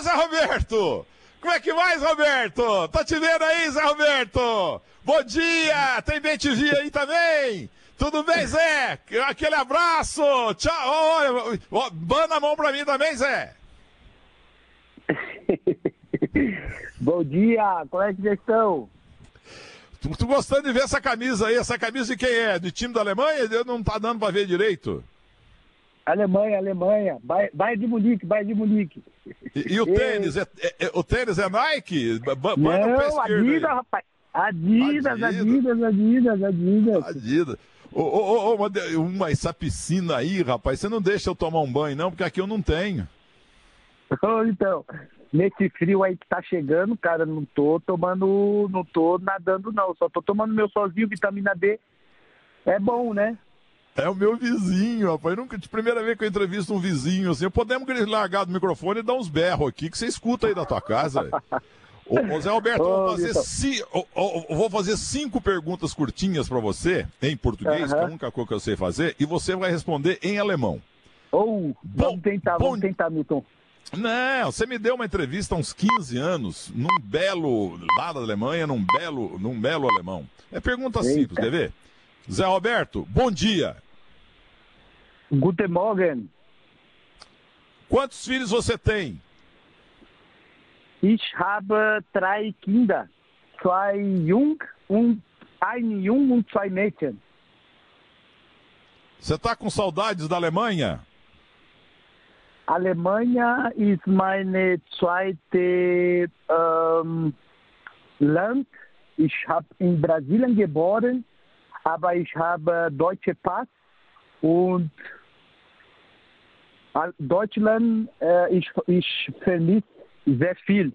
Ô, Zé Roberto! Como é que vai, Zé Roberto? Tá te vendo aí, Zé Roberto? Bom dia! Tem bem te ver aí também? Tudo bem, Zé? Aquele abraço! Tchau! Olha, banda a mão pra mim também, Zé! Bom dia! Como é que vocês estão? Tu, tu gostando de ver essa camisa aí? Essa camisa de quem é? Do time da Alemanha? Não tá dando pra ver direito. Alemanha, Alemanha. Bayern de Munique, Bayern de Munique. E, e o tênis? É, é, é, o tênis é Nike? B Não, Adidas, rapaz. Adidas, Adidas, Adidas, Adidas. Adidas. Ô, ô, ô, uma, essa piscina aí, rapaz, você não deixa eu tomar um banho, não, porque aqui eu não tenho. Então, nesse frio aí que tá chegando, cara, não tô tomando, não tô nadando, não. Só tô tomando meu sozinho, vitamina D. É bom, né? É o meu vizinho, rapaz. Nunca, de primeira vez que eu entrevisto um vizinho, assim, podemos largar do microfone e dar uns berros aqui, que você escuta aí da tua casa. Ô, ô, Zé Alberto, vou, fazer ci... vou fazer cinco perguntas curtinhas para você, em português, que é a única coisa que eu sei fazer, e você vai responder em alemão. Oh, vamos tentar, bom... vamos tentar, Milton. Não, você me deu uma entrevista há uns 15 anos, num belo, lá da Alemanha, num belo, num belo alemão. É pergunta Eita. simples, quer ver? Zé Roberto, bom dia. Guten Morgen. Quantos filhos você tem? Ich habe drei Kinder, zwei Jung und ein Jung und zwei Mädchen. Você está com saudades da Alemanha? Alemanha ist meine zweite ähm, Land. Ich habe in Brasilien geboren, aber ich habe deutsche Pass und Deutschland, äh, ich, ich vermisse Zé Filho.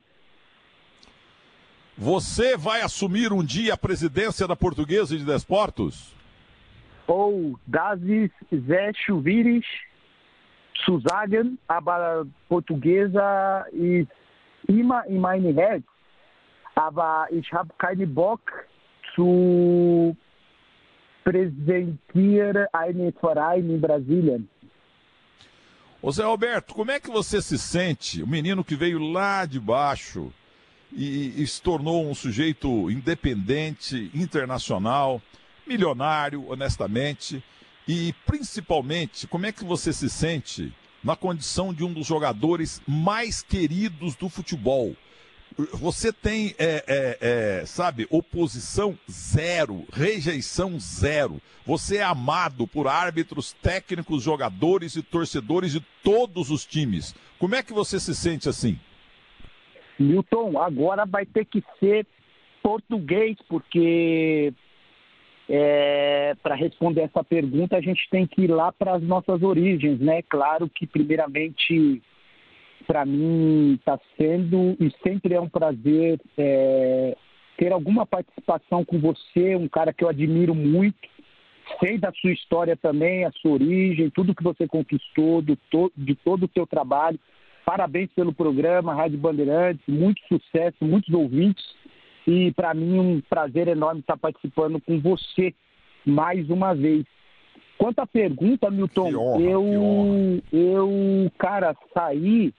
Você vai assumir um dia a presidência da Portuguesa de Desportos? Ou das Zé schwierig zu sagen, aber Portuguesa ist immer in meine Herz. Aber ich habe keinen Bock zu präsentieren einen Verein in Brasilien. Ô Zé Alberto, como é que você se sente, o menino que veio lá de baixo e, e se tornou um sujeito independente, internacional, milionário, honestamente, e principalmente, como é que você se sente na condição de um dos jogadores mais queridos do futebol? Você tem, é, é, é, sabe, oposição zero, rejeição zero. Você é amado por árbitros, técnicos, jogadores e torcedores de todos os times. Como é que você se sente assim? Milton, agora vai ter que ser português, porque é, para responder essa pergunta a gente tem que ir lá para as nossas origens, né? Claro que primeiramente para mim está sendo e sempre é um prazer é, ter alguma participação com você, um cara que eu admiro muito. Sei da sua história também, a sua origem, tudo que você conquistou, do to, de todo o seu trabalho. Parabéns pelo programa, Rádio Bandeirantes, muito sucesso, muitos ouvintes. E para mim um prazer enorme estar participando com você mais uma vez. Quanto à pergunta, Milton, honra, eu, eu, cara, saí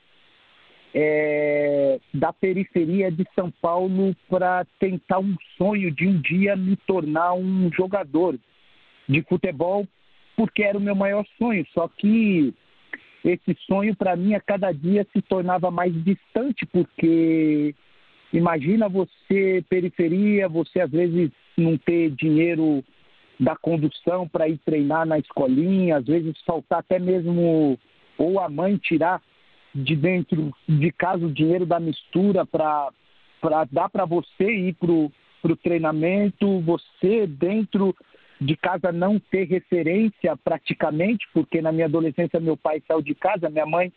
é, da periferia de São Paulo para tentar um sonho de um dia me tornar um jogador de futebol, porque era o meu maior sonho. Só que esse sonho, para mim, a cada dia se tornava mais distante, porque imagina você, periferia, você às vezes não ter dinheiro da condução para ir treinar na escolinha, às vezes faltar até mesmo ou a mãe tirar de dentro de casa o dinheiro da mistura para dar para você ir para o treinamento, você dentro de casa não ter referência praticamente, porque na minha adolescência meu pai saiu de casa, minha mãe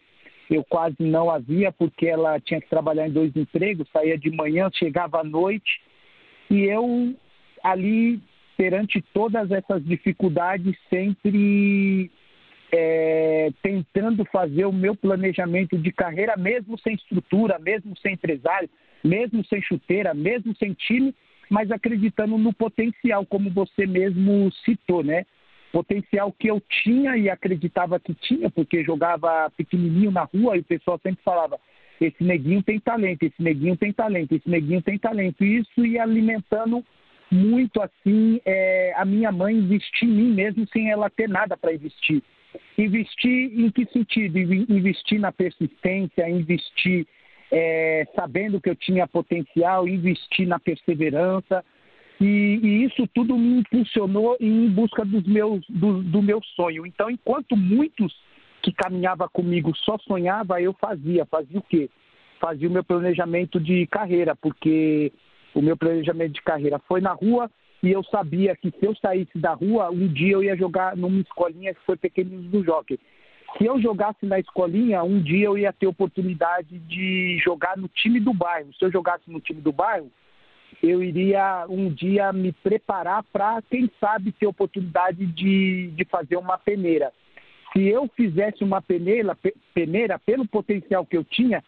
eu quase não havia, porque ela tinha que trabalhar em dois empregos, saía de manhã, chegava à noite, e eu ali, perante todas essas dificuldades, sempre é, tentando fazer o meu planejamento de carreira, mesmo sem estrutura, mesmo sem empresário, mesmo sem chuteira, mesmo sem time, mas acreditando no potencial, como você mesmo citou, né? Potencial que eu tinha e acreditava que tinha, porque jogava pequenininho na rua e o pessoal sempre falava: esse neguinho tem talento, esse neguinho tem talento, esse neguinho tem talento. E isso ia alimentando muito assim é, a minha mãe investir em mim mesmo sem ela ter nada para investir. Investir em que sentido? Investir na persistência, investir é, sabendo que eu tinha potencial, investir na perseverança. E, e, isso tudo me impulsionou em busca dos meus, do, do meu sonho. Então, enquanto muitos que caminhava comigo só sonhava, eu fazia. Fazia o quê? Fazia o meu planejamento de carreira, porque o meu planejamento de carreira foi na rua e eu sabia que se eu saísse da rua, um dia eu ia jogar numa escolinha que foi Pequeninos do Jockey. Se eu jogasse na escolinha, um dia eu ia ter oportunidade de jogar no time do bairro. Se eu jogasse no time do bairro, eu iria um dia me preparar para, quem sabe, ter oportunidade de, de fazer uma peneira. Se eu fizesse uma peneira, peneira, pelo potencial que eu tinha,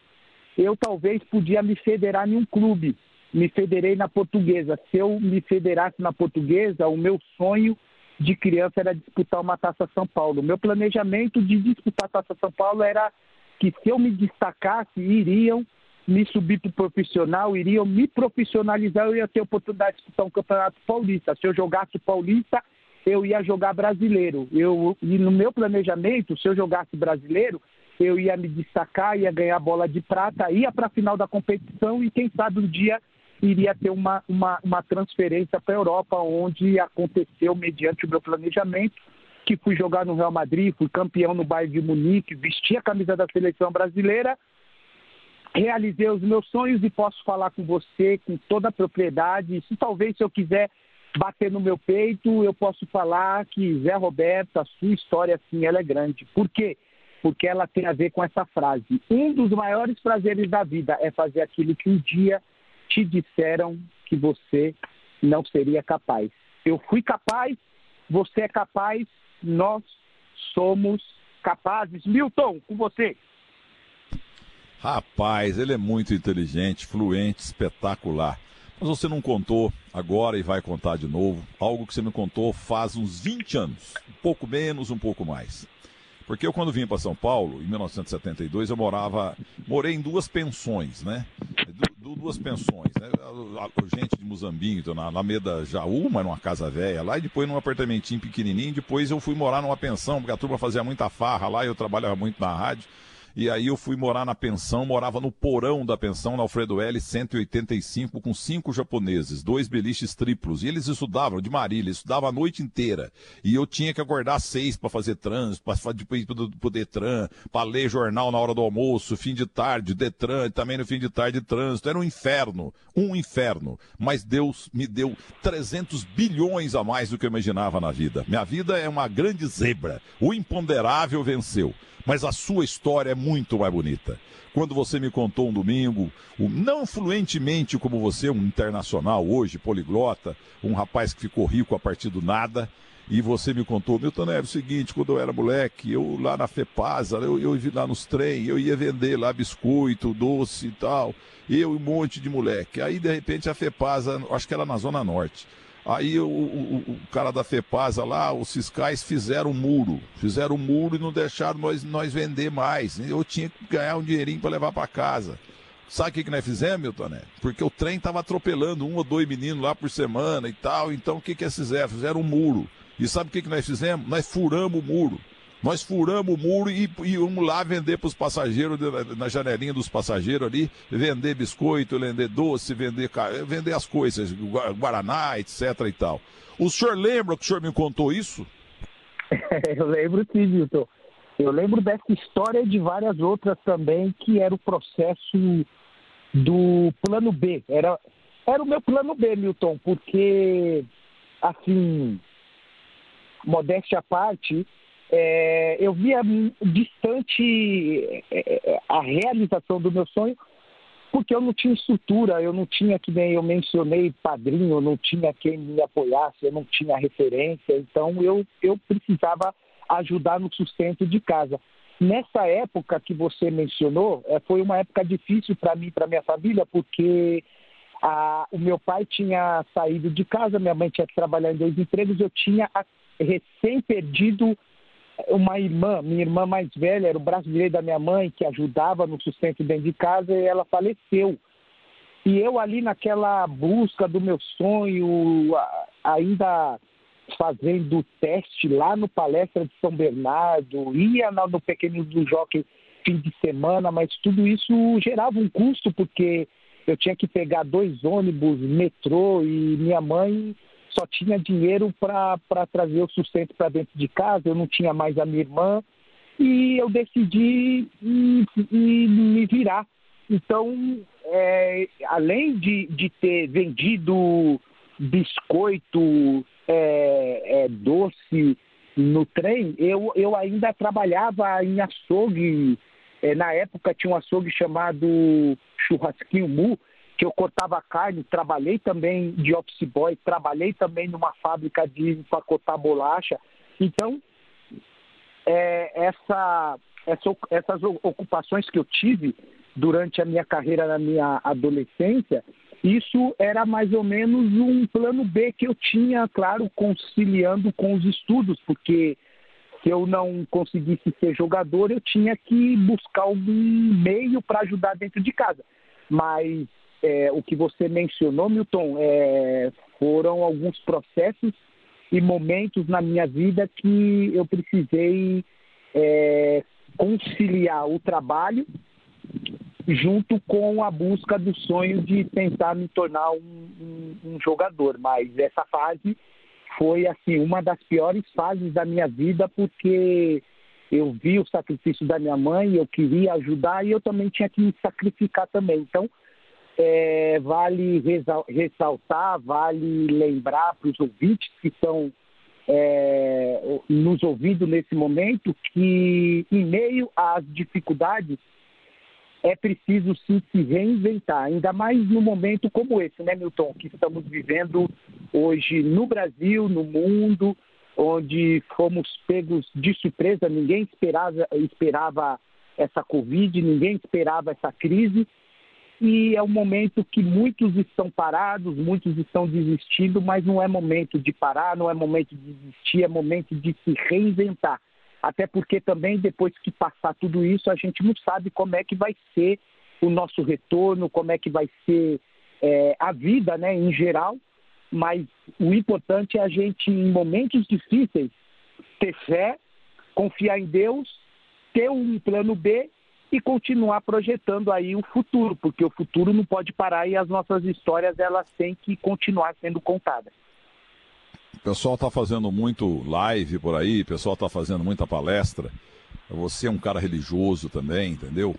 eu talvez podia me federar em um clube me federei na portuguesa. Se eu me federasse na portuguesa, o meu sonho de criança era disputar uma Taça São Paulo. O meu planejamento de disputar a Taça São Paulo era que se eu me destacasse, iriam me subir para o profissional, iriam me profissionalizar, eu ia ter oportunidade de disputar um campeonato paulista. Se eu jogasse paulista, eu ia jogar brasileiro. Eu, e no meu planejamento, se eu jogasse brasileiro, eu ia me destacar, ia ganhar bola de prata, ia para a final da competição e quem sabe um dia iria ter uma, uma, uma transferência para a Europa, onde aconteceu mediante o meu planejamento, que fui jogar no Real Madrid, fui campeão no Bayern de Munique, vesti a camisa da seleção brasileira, realizei os meus sonhos e posso falar com você com toda a propriedade. Se talvez se eu quiser bater no meu peito, eu posso falar que Zé Roberto, a sua história assim, ela é grande. Por quê? Porque ela tem a ver com essa frase. Um dos maiores prazeres da vida é fazer aquilo que um dia te disseram que você não seria capaz. Eu fui capaz, você é capaz, nós somos capazes. Milton, com você. Rapaz, ele é muito inteligente, fluente, espetacular. Mas você não contou agora e vai contar de novo algo que você me contou faz uns 20 anos, um pouco menos, um pouco mais. Porque eu, quando vim para São Paulo, em 1972, eu morava, morei em duas pensões, né? Du, duas pensões, né? Gente de Muzambinho, então, na Alameda Jaú, mas numa casa velha lá, e depois num apartamentinho pequenininho. Depois eu fui morar numa pensão, porque a turma fazia muita farra lá, e eu trabalhava muito na rádio. E aí eu fui morar na pensão, morava no porão da pensão, na Alfredo L, 185, com cinco japoneses, dois beliches triplos. E eles estudavam de Marília, estudavam a noite inteira. E eu tinha que acordar seis para fazer trânsito, para depois pro Detran, para ler jornal na hora do almoço, fim de tarde, Detran, também no fim de tarde trânsito. Era um inferno, um inferno. Mas Deus me deu 300 bilhões a mais do que eu imaginava na vida. Minha vida é uma grande zebra. O imponderável venceu mas a sua história é muito mais bonita. Quando você me contou um domingo, não fluentemente como você, um internacional hoje, poliglota, um rapaz que ficou rico a partir do nada, e você me contou, Milton é o seguinte, quando eu era moleque, eu lá na Fepasa, eu, eu ia lá nos trem, eu ia vender lá biscoito, doce e tal, eu e um monte de moleque. Aí, de repente, a Fepasa, acho que era na Zona Norte, Aí o, o, o, cara da FEPASA lá, os fiscais fizeram um muro. Fizeram um muro e não deixaram nós, nós vender mais. Eu tinha que ganhar um dinheirinho para levar para casa. Sabe o que, que nós fizemos, Milton? Né? Porque o trem estava atropelando um ou dois meninos lá por semana e tal. Então o que, que eles fizeram? Fizeram um muro. E sabe o que, que nós fizemos? Nós furamos o muro. Nós furamos o muro e, vamos lá vender para os passageiros, na janelinha dos passageiros ali, vender biscoito, vender doce, vender, vender as coisas, Guaraná, etc e tal. O senhor lembra que o senhor me contou isso? Eu lembro sim, Milton. Eu lembro dessa história e de várias outras também, que era o processo do plano B. Era, era o meu plano B, Milton, porque, assim, modéstia à parte, é, eu via distante é, é, a realização do meu sonho, porque eu não tinha estrutura, eu não tinha, que nem eu mencionei, padrinho, eu não tinha quem me apoiasse, eu não tinha referência, então eu, eu precisava ajudar no sustento de casa. Nessa época que você mencionou, é, foi uma época difícil para mim e para minha família, porque a, o meu pai tinha saído de casa, minha mãe tinha que trabalhar em dois empregos, eu tinha recém perdido uma irmã, minha irmã mais velha, era o braço direito da minha mãe, que ajudava no sustento dentro de casa, e ela faleceu. E eu ali naquela busca do meu sonho, ainda fazendo teste lá no Palestra de São Bernardo, ia no Pequeno do Jockey fim de semana, mas tudo isso gerava um custo, porque eu tinha que pegar dois ônibus, metrô, e minha mãe só tinha dinheiro para trazer o sustento para dentro de casa, eu não tinha mais a minha irmã, e eu decidi me virar. Então, é, além de, de ter vendido biscoito, é, é, doce no trem, eu, eu ainda trabalhava em açougue. É, na época tinha um açougue chamado Churrasquinho Mu, que eu cortava carne, trabalhei também de office boy, trabalhei também numa fábrica de empacotar bolacha. Então, é, essa, essa, essas ocupações que eu tive durante a minha carreira na minha adolescência, isso era mais ou menos um plano B que eu tinha, claro, conciliando com os estudos, porque se eu não conseguisse ser jogador, eu tinha que buscar algum meio para ajudar dentro de casa. Mas é, o que você mencionou, Milton, é, foram alguns processos e momentos na minha vida que eu precisei é, conciliar o trabalho junto com a busca do sonho de tentar me tornar um, um, um, jogador. Mas essa fase foi assim uma das piores fases da minha vida porque eu vi o sacrifício da minha mãe, eu queria ajudar e eu também tinha que me sacrificar também. Então é, vale ressaltar, vale lembrar para os ouvintes que estão é, nos ouvindo nesse momento que em meio às dificuldades é preciso sim se reinventar, ainda mais num momento como esse, né, Milton, que estamos vivendo hoje no Brasil, no mundo, onde fomos pegos de surpresa, ninguém esperava, esperava essa Covid, ninguém esperava essa crise, e é um momento que muitos estão parados, muitos estão desistindo, mas não é momento de parar, não é momento de desistir, é momento de se reinventar. Até porque também depois que passar tudo isso, a gente não sabe como é que vai ser o nosso retorno, como é que vai ser é, a vida né, em geral, mas o importante é a gente, em momentos difíceis, ter fé, confiar em Deus, ter um plano B e continuar projetando aí o futuro, porque o futuro não pode parar e as nossas histórias elas têm que continuar sendo contadas. O pessoal está fazendo muito live por aí, o pessoal está fazendo muita palestra. Você é um cara religioso também, entendeu?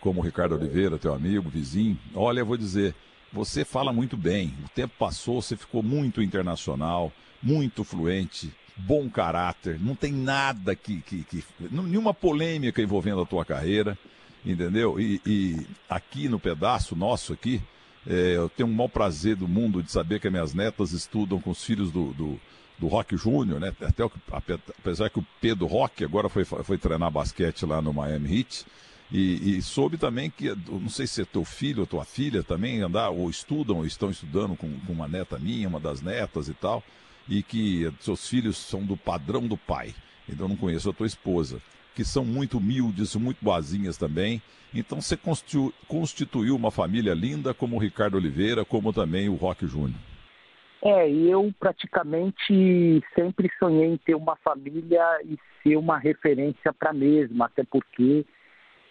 Como o Ricardo Oliveira, teu amigo, vizinho. Olha, eu vou dizer, você fala muito bem. O tempo passou, você ficou muito internacional, muito fluente, bom caráter. Não tem nada que, que, que nenhuma polêmica envolvendo a tua carreira, entendeu? E, e aqui no pedaço nosso aqui, é, eu tenho um maior prazer do mundo de saber que minhas netas estudam com os filhos do, do, do Rock Júnior, né? Até o, apesar que o Pedro Rock agora foi, foi treinar basquete lá no Miami Heat. E, e, soube também que, não sei se é teu filho ou tua filha também andar, ou estudam, ou estão estudando com, com uma neta minha, uma das netas e tal, e que seus filhos são do padrão do pai. Então não conheço a tua esposa que são muito humildes, muito boazinhas também. Então você constituiu uma família linda como o Ricardo Oliveira, como também o Rock Júnior. É, eu praticamente sempre sonhei em ter uma família e ser uma referência para mesma, até porque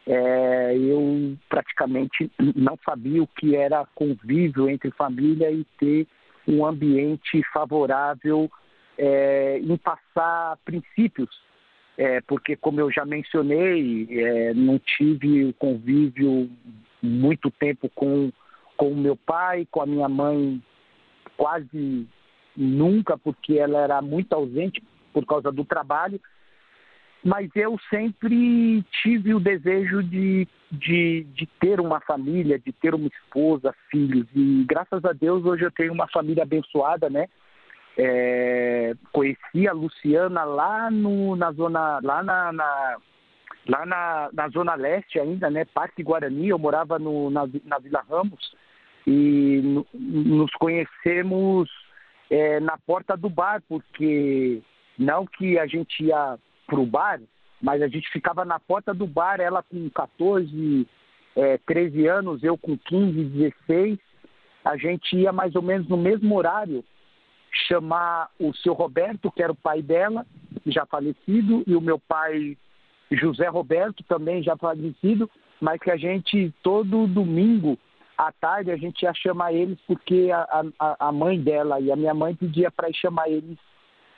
é, eu praticamente não sabia o que era convívio entre família e ter um ambiente favorável é, em passar princípios é, porque, como eu já mencionei, é, não tive o convívio muito tempo com, com meu pai, com a minha mãe, quase nunca, porque ela era muito ausente por causa do trabalho. Mas eu sempre tive o desejo de, de, de ter uma família, de ter uma esposa, filhos. E graças a Deus hoje eu tenho uma família abençoada, né? É, conheci a Luciana lá no, na zona, lá na, na lá na, na, zona leste ainda, né, Parque Guarani, eu morava no, na, na Vila Ramos e no, nos conhecemos é, na porta do bar, porque não que a gente ia para o bar, mas a gente ficava na porta do bar, ela com 14, é, 13 anos, eu com 15, 16. A gente ia mais ou menos no mesmo horário chamar o seu Roberto, que era o pai dela, já falecido, e o meu pai José Roberto, também já falecido, mas que a gente, todo domingo à tarde, a gente ia chamar eles porque a, a, a mãe dela e a minha mãe pedia para ir chamar eles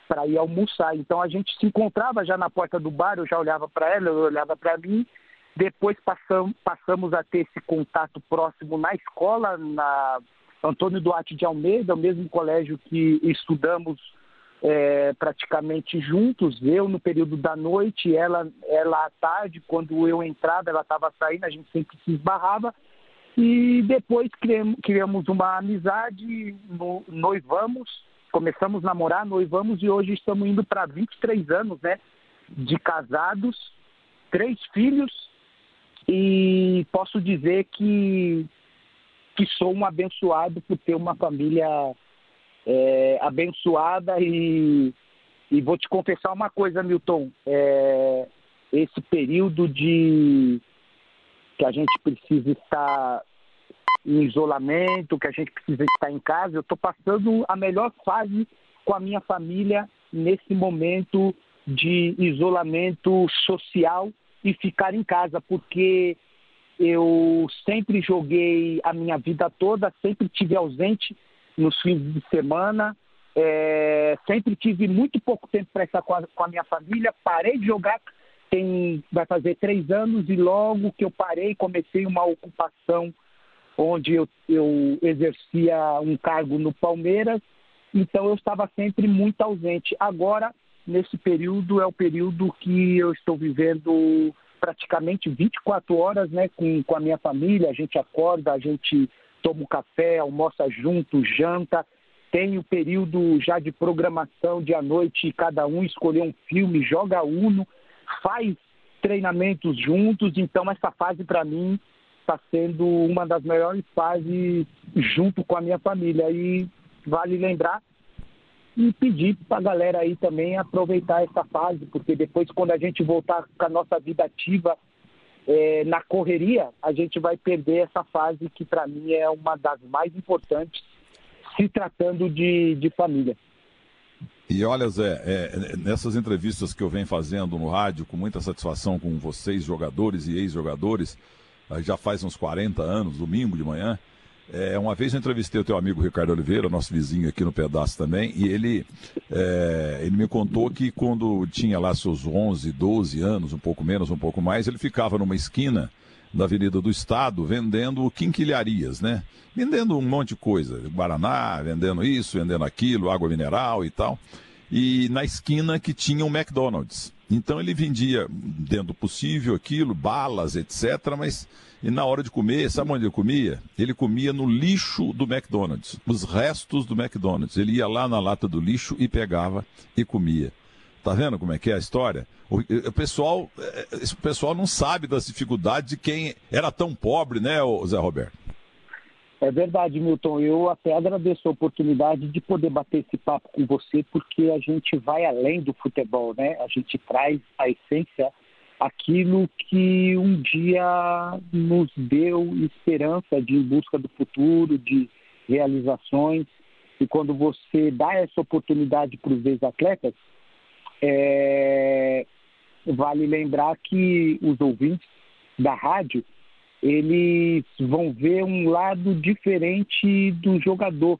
para ir almoçar. Então a gente se encontrava já na porta do bar, eu já olhava para ela, eu olhava para mim. Depois passamos, passamos a ter esse contato próximo na escola, na Antônio Duarte de Almeida, o mesmo colégio que estudamos é, praticamente juntos, eu no período da noite, ela, ela à tarde, quando eu entrava, ela estava saindo, a gente sempre se esbarrava. E depois criamos, criamos uma amizade, no, noivamos, começamos a namorar, noivamos e hoje estamos indo para 23 anos né, de casados, três filhos, e posso dizer que, que sou um abençoado por ter uma família é, abençoada e, e vou te confessar uma coisa, Milton. É, esse período de que a gente precisa estar em isolamento, que a gente precisa estar em casa, eu estou passando a melhor fase com a minha família nesse momento de isolamento social e ficar em casa, porque eu sempre joguei a minha vida toda, sempre tive ausente nos fins de semana. É, sempre tive muito pouco tempo para estar com a, com a, minha família. Parei de jogar, tem, vai fazer três anos, e logo que eu parei, comecei uma ocupação onde eu, eu exercia um cargo no Palmeiras, então eu estava sempre muito ausente. Agora, nesse período, é o período que eu estou vivendo praticamente 24 horas né, com, com a minha família. A gente acorda, a gente toma um café, almoça junto, janta. Tem o período já de programação de à noite, cada um escolher um filme, joga uno, faz treinamentos juntos. Então, essa fase para mim está sendo uma das melhores fases junto com a minha família. E vale lembrar e pedir para a galera aí também aproveitar essa fase, porque depois, quando a gente voltar com a nossa vida ativa, é, na correria, a gente vai perder essa fase que para mim é uma das mais importantes, se tratando de, de família. E olha, Zé, é, nessas entrevistas que eu venho fazendo no rádio, com muita satisfação com vocês, jogadores e ex-jogadores, já faz uns 40 anos, domingo de manhã, é, uma vez eu entrevistei o teu amigo Ricardo Oliveira, nosso vizinho aqui no pedaço também, e ele, é, ele me contou que quando tinha lá seus 11, 12 anos, um pouco menos, um pouco mais, ele ficava numa esquina da Avenida do Estado vendendo quinquilharias, né? Vendendo um monte de coisa, Guaraná, vendendo isso, vendendo aquilo, água mineral e tal. E na esquina que tinha um McDonald's. Então ele vendia, dentro do possível, aquilo, balas, etc. Mas na hora de comer, sabe onde ele comia? Ele comia no lixo do McDonald's, os restos do McDonald's. Ele ia lá na lata do lixo e pegava e comia. Tá vendo como é que é a história? O, o pessoal, o pessoal não sabe das dificuldades de quem era tão pobre, né, Zé Roberto? É verdade, Milton. Eu até agradeço a oportunidade de poder bater esse papo com você, porque a gente vai além do futebol, né? A gente traz a essência, aquilo que um dia nos deu esperança de em busca do futuro, de realizações. E quando você dá essa oportunidade para os ex-atletas, é... vale lembrar que os ouvintes da rádio eles vão ver um lado diferente do jogador,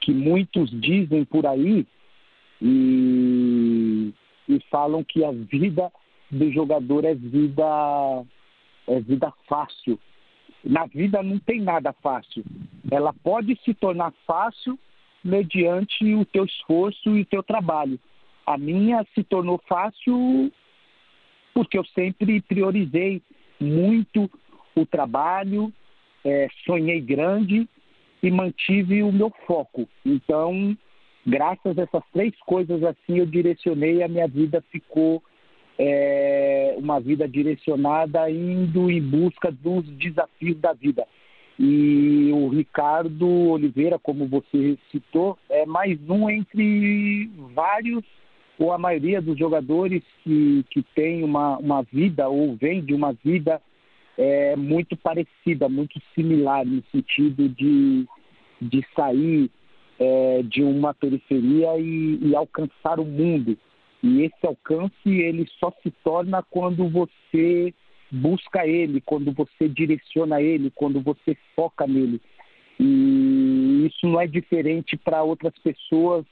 que muitos dizem por aí e, e falam que a vida do jogador é vida é vida fácil. Na vida não tem nada fácil. Ela pode se tornar fácil mediante o teu esforço e o teu trabalho. A minha se tornou fácil porque eu sempre priorizei muito o trabalho, é, sonhei grande e mantive o meu foco. Então, graças a essas três coisas assim, eu direcionei a minha vida ficou é, uma vida direcionada indo em busca dos desafios da vida. E o Ricardo Oliveira, como você citou, é mais um entre vários ou a maioria dos jogadores que, que tem uma, uma vida ou vem de uma vida é, muito parecida, muito similar, no sentido de, de sair é, de uma periferia e, e alcançar o mundo. E esse alcance ele só se torna quando você busca ele, quando você direciona ele, quando você foca nele. E isso não é diferente para outras pessoas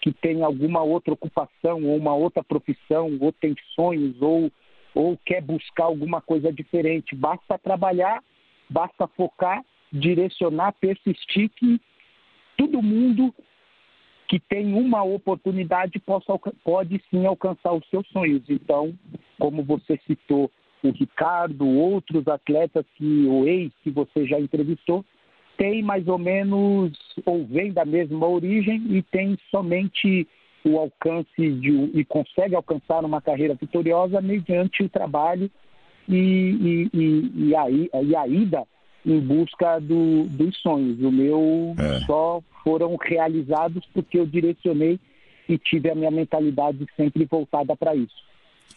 que têm alguma outra ocupação ou uma outra profissão, ou tem sonhos, ou, ou quer buscar alguma coisa diferente. Basta trabalhar, basta focar, direcionar, persistir que todo mundo que tem uma oportunidade possa, pode sim alcançar os seus sonhos. Então, como você citou, o Ricardo, outros atletas que o ex que você já entrevistou, tem mais ou menos, ou vem da mesma origem e tem somente o alcance de, e consegue alcançar uma carreira vitoriosa mediante o trabalho e, e, e, e, a, e a ida em busca do, dos sonhos. O meu é. só foram realizados porque eu direcionei e tive a minha mentalidade sempre voltada para isso.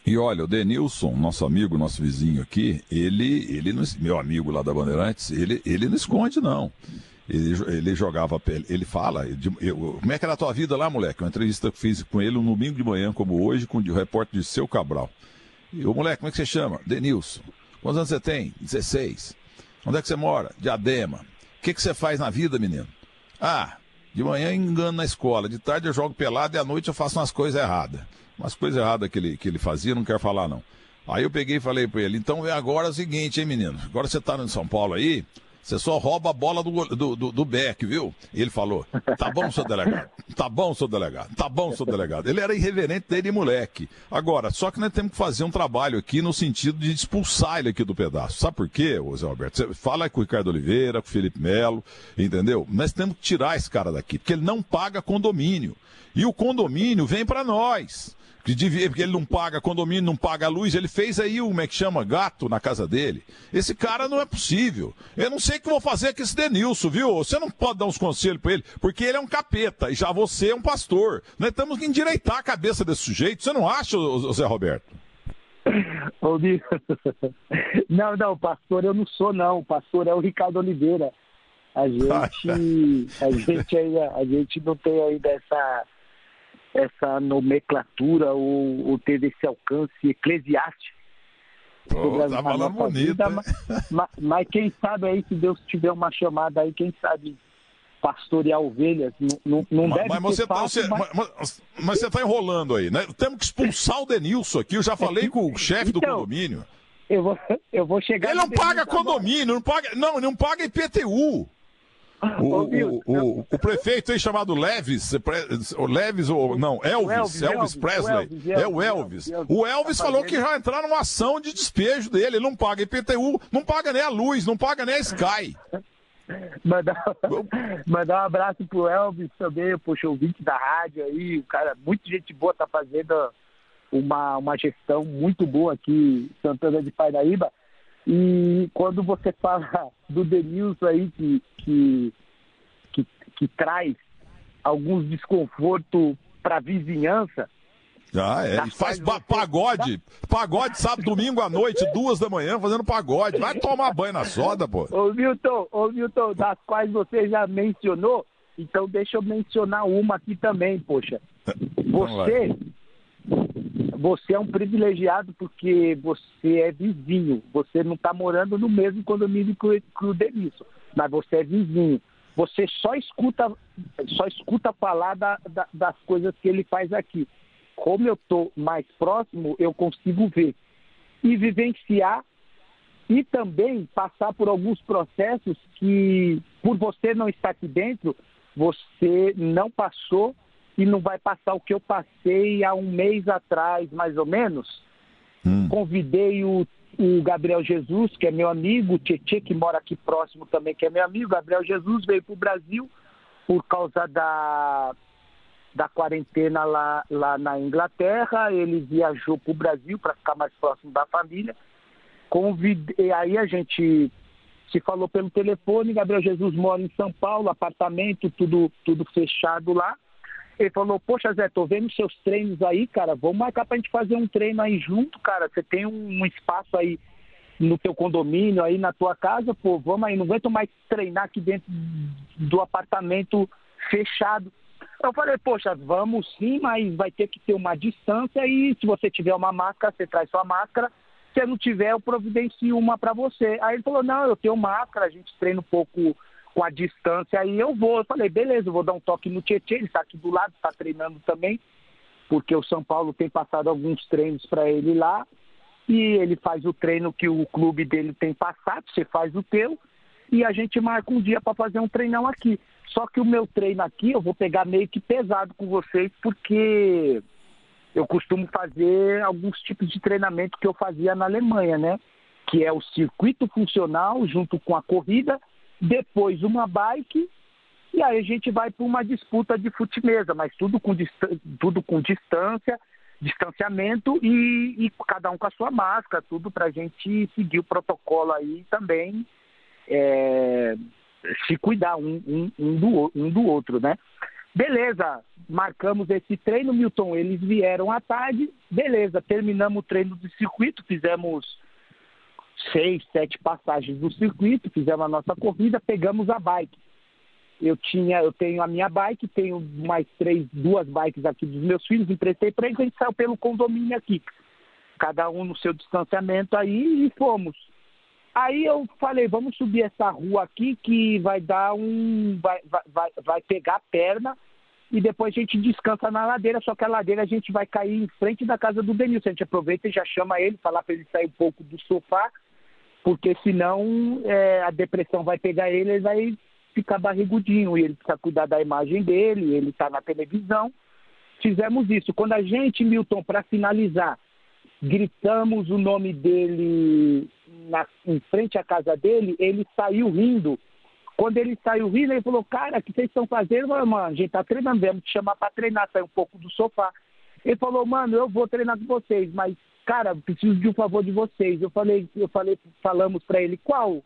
E olha, o Denilson, nosso amigo, nosso vizinho aqui, ele, ele meu amigo lá da Bandeirantes, ele, ele não esconde, não. Ele, ele jogava, ele fala, eu, como é que era a tua vida lá, moleque? Uma entrevista que fiz com ele um domingo de manhã, como hoje, com o repórter de Seu Cabral. E o moleque, como é que você chama? Denilson. Quantos anos você tem? 16. Onde é que você mora? Diadema. O que, que você faz na vida, menino? Ah, de manhã engano na escola, de tarde eu jogo pelado e à noite eu faço umas coisas erradas umas coisas erradas que ele, que ele fazia, não quero falar não. Aí eu peguei e falei para ele, então é agora o seguinte, hein, menino? Agora você tá no São Paulo aí, você só rouba a bola do, do, do, do Beck, viu? E ele falou: tá bom, seu delegado. Tá bom, seu delegado. Tá bom, seu delegado. Ele era irreverente desde moleque. Agora, só que nós temos que fazer um trabalho aqui no sentido de expulsar ele aqui do pedaço. Sabe por quê, Zé Alberto? Você fala com o Ricardo Oliveira, com o Felipe Melo, entendeu? Nós temos que tirar esse cara daqui, porque ele não paga condomínio. E o condomínio vem para nós que devia, porque ele não paga condomínio, não paga luz, ele fez aí o, como é que chama, gato na casa dele. Esse cara não é possível. Eu não sei o que vou fazer com esse Denilson, viu? Você não pode dar uns conselhos para ele, porque ele é um capeta e já você é um pastor. Nós temos que endireitar a cabeça desse sujeito. Você não acha, Zé Roberto? Não, não, pastor eu não sou, não. O pastor é o Ricardo Oliveira. A gente, a gente, ainda, a gente não tem ainda essa essa nomenclatura ou, ou teve esse alcance eclesiástico. Oh, tá falando bonito. Vida, mas, mas, mas, quem sabe aí, se Deus tiver uma chamada aí, quem sabe pastorear ovelhas, não, não mas, deve mas você tá, fácil, tá, você, mas... mas, você está enrolando aí, né? Temos que expulsar o Denilson aqui, eu já falei com o chefe então, do condomínio. Eu vou, eu vou chegar... Ele não paga condomínio, não paga, não, não paga IPTU. O, o, o, o, prefeito aí chamado Leves, o Leves ou não, Elvis, Elvis, Elvis Presley, Elvis, é o Elvis. O Elvis tá falou que já entrar numa ação de despejo dele, ele não paga IPTU, não paga nem a luz, não paga nem a Sky. mandar, mandar um abraço pro Elvis também, poxa, ouvinte da rádio aí, o cara, muita gente boa tá fazendo uma, uma gestão muito boa aqui em Santana de Paraíba. E quando você fala do Denilson aí, que, que, que, que traz alguns desconfortos para a vizinhança. Ah, é. Ele faz você... pagode. Pagode sábado, domingo à noite, duas da manhã, fazendo pagode. Vai tomar banho na soda, pô. Ô, Milton, ô, Milton, das quais você já mencionou, então deixa eu mencionar uma aqui também, poxa. Então você, você é um privilegiado porque você é vizinho. Você não está morando no mesmo condomínio que o Denilson, mas você é vizinho. Você só escuta, só escuta falar da, da, das coisas que ele faz aqui. Como eu estou mais próximo, eu consigo ver e vivenciar e também passar por alguns processos que, por você não estar aqui dentro, você não passou e não vai passar o que eu passei há um mês atrás, mais ou menos. Hum. Convidei o, o, Gabriel Jesus, que é meu amigo, o Tietê, que mora aqui próximo também, que é meu amigo. Gabriel Jesus veio para o Brasil por causa da, da quarentena lá, lá na Inglaterra. Ele viajou para o Brasil para ficar mais próximo da família. Convidei, aí a gente se falou pelo telefone. Gabriel Jesus mora em São Paulo, apartamento, tudo, tudo fechado lá Ele falou, poxa Zé, tô vendo seus treinos aí, cara, vamos marcar pra gente fazer um treino aí junto, cara. Você tem um, espaço aí no teu condomínio, aí na tua casa, pô, vamos aí, não aguento mais treinar aqui dentro do apartamento fechado. Eu falei, poxa, vamos sim, mas vai ter que ter uma distância e se você tiver uma máscara, você traz sua máscara. Se não tiver, eu providencio uma para você. Aí ele falou, não, eu tenho máscara, a gente treina um pouco com a distância aí, eu vou. Eu falei, beleza, eu vou dar um toque no Tietchan, ele está aqui do lado, está treinando também, porque o São Paulo tem passado alguns treinos para ele lá, e ele faz o treino que o clube dele tem passado, você faz o teu, e a gente marca um dia para fazer um treinão aqui. Só que o meu treino aqui eu vou pegar meio que pesado com vocês, porque eu costumo fazer alguns tipos de treinamento que eu fazia na Alemanha, né? Que é o circuito funcional junto com a corrida, depois uma bike, e aí a gente vai para uma disputa de fute-mesa, mas tudo com, tudo com distância, distanciamento e, e, cada um com a sua máscara, tudo para a gente seguir o protocolo aí também. É, se cuidar um, um, um, do, um do outro, né? Beleza, marcamos esse treino, Milton. Eles vieram à tarde, beleza, terminamos o treino do circuito, fizemos seis, sete passagens do circuito, fizemos a nossa corrida, pegamos a bike. Eu tinha, eu tenho a minha bike, tenho mais três, duas bikes aqui dos meus filhos, emprestei para eles, a gente saiu pelo condomínio aqui. Cada um no seu distanciamento aí e fomos. Aí eu falei, vamos subir essa rua aqui que vai dar um. vai, vai, vai pegar a perna e depois a gente descansa na ladeira, só que a ladeira a gente vai cair em frente da casa do Denilson. A gente aproveita e já chama ele, falar para ele sair um pouco do sofá, porque senão é, a depressão vai pegar ele, ele vai ficar barrigudinho e ele precisa cuidar da imagem dele, ele está na televisão. Fizemos isso. Quando a gente, Milton, para finalizar, gritamos o nome dele na, em frente à casa dele, ele saiu rindo. Quando ele saiu rindo, ele falou, cara, o que vocês estão fazendo? mano, a gente tá treinando, vamos te chamar para treinar, sair um pouco do sofá. Ele falou, mano, eu vou treinar com vocês, mas, cara, preciso de um favor de vocês. Eu falei, eu falei, falamos para ele, qual?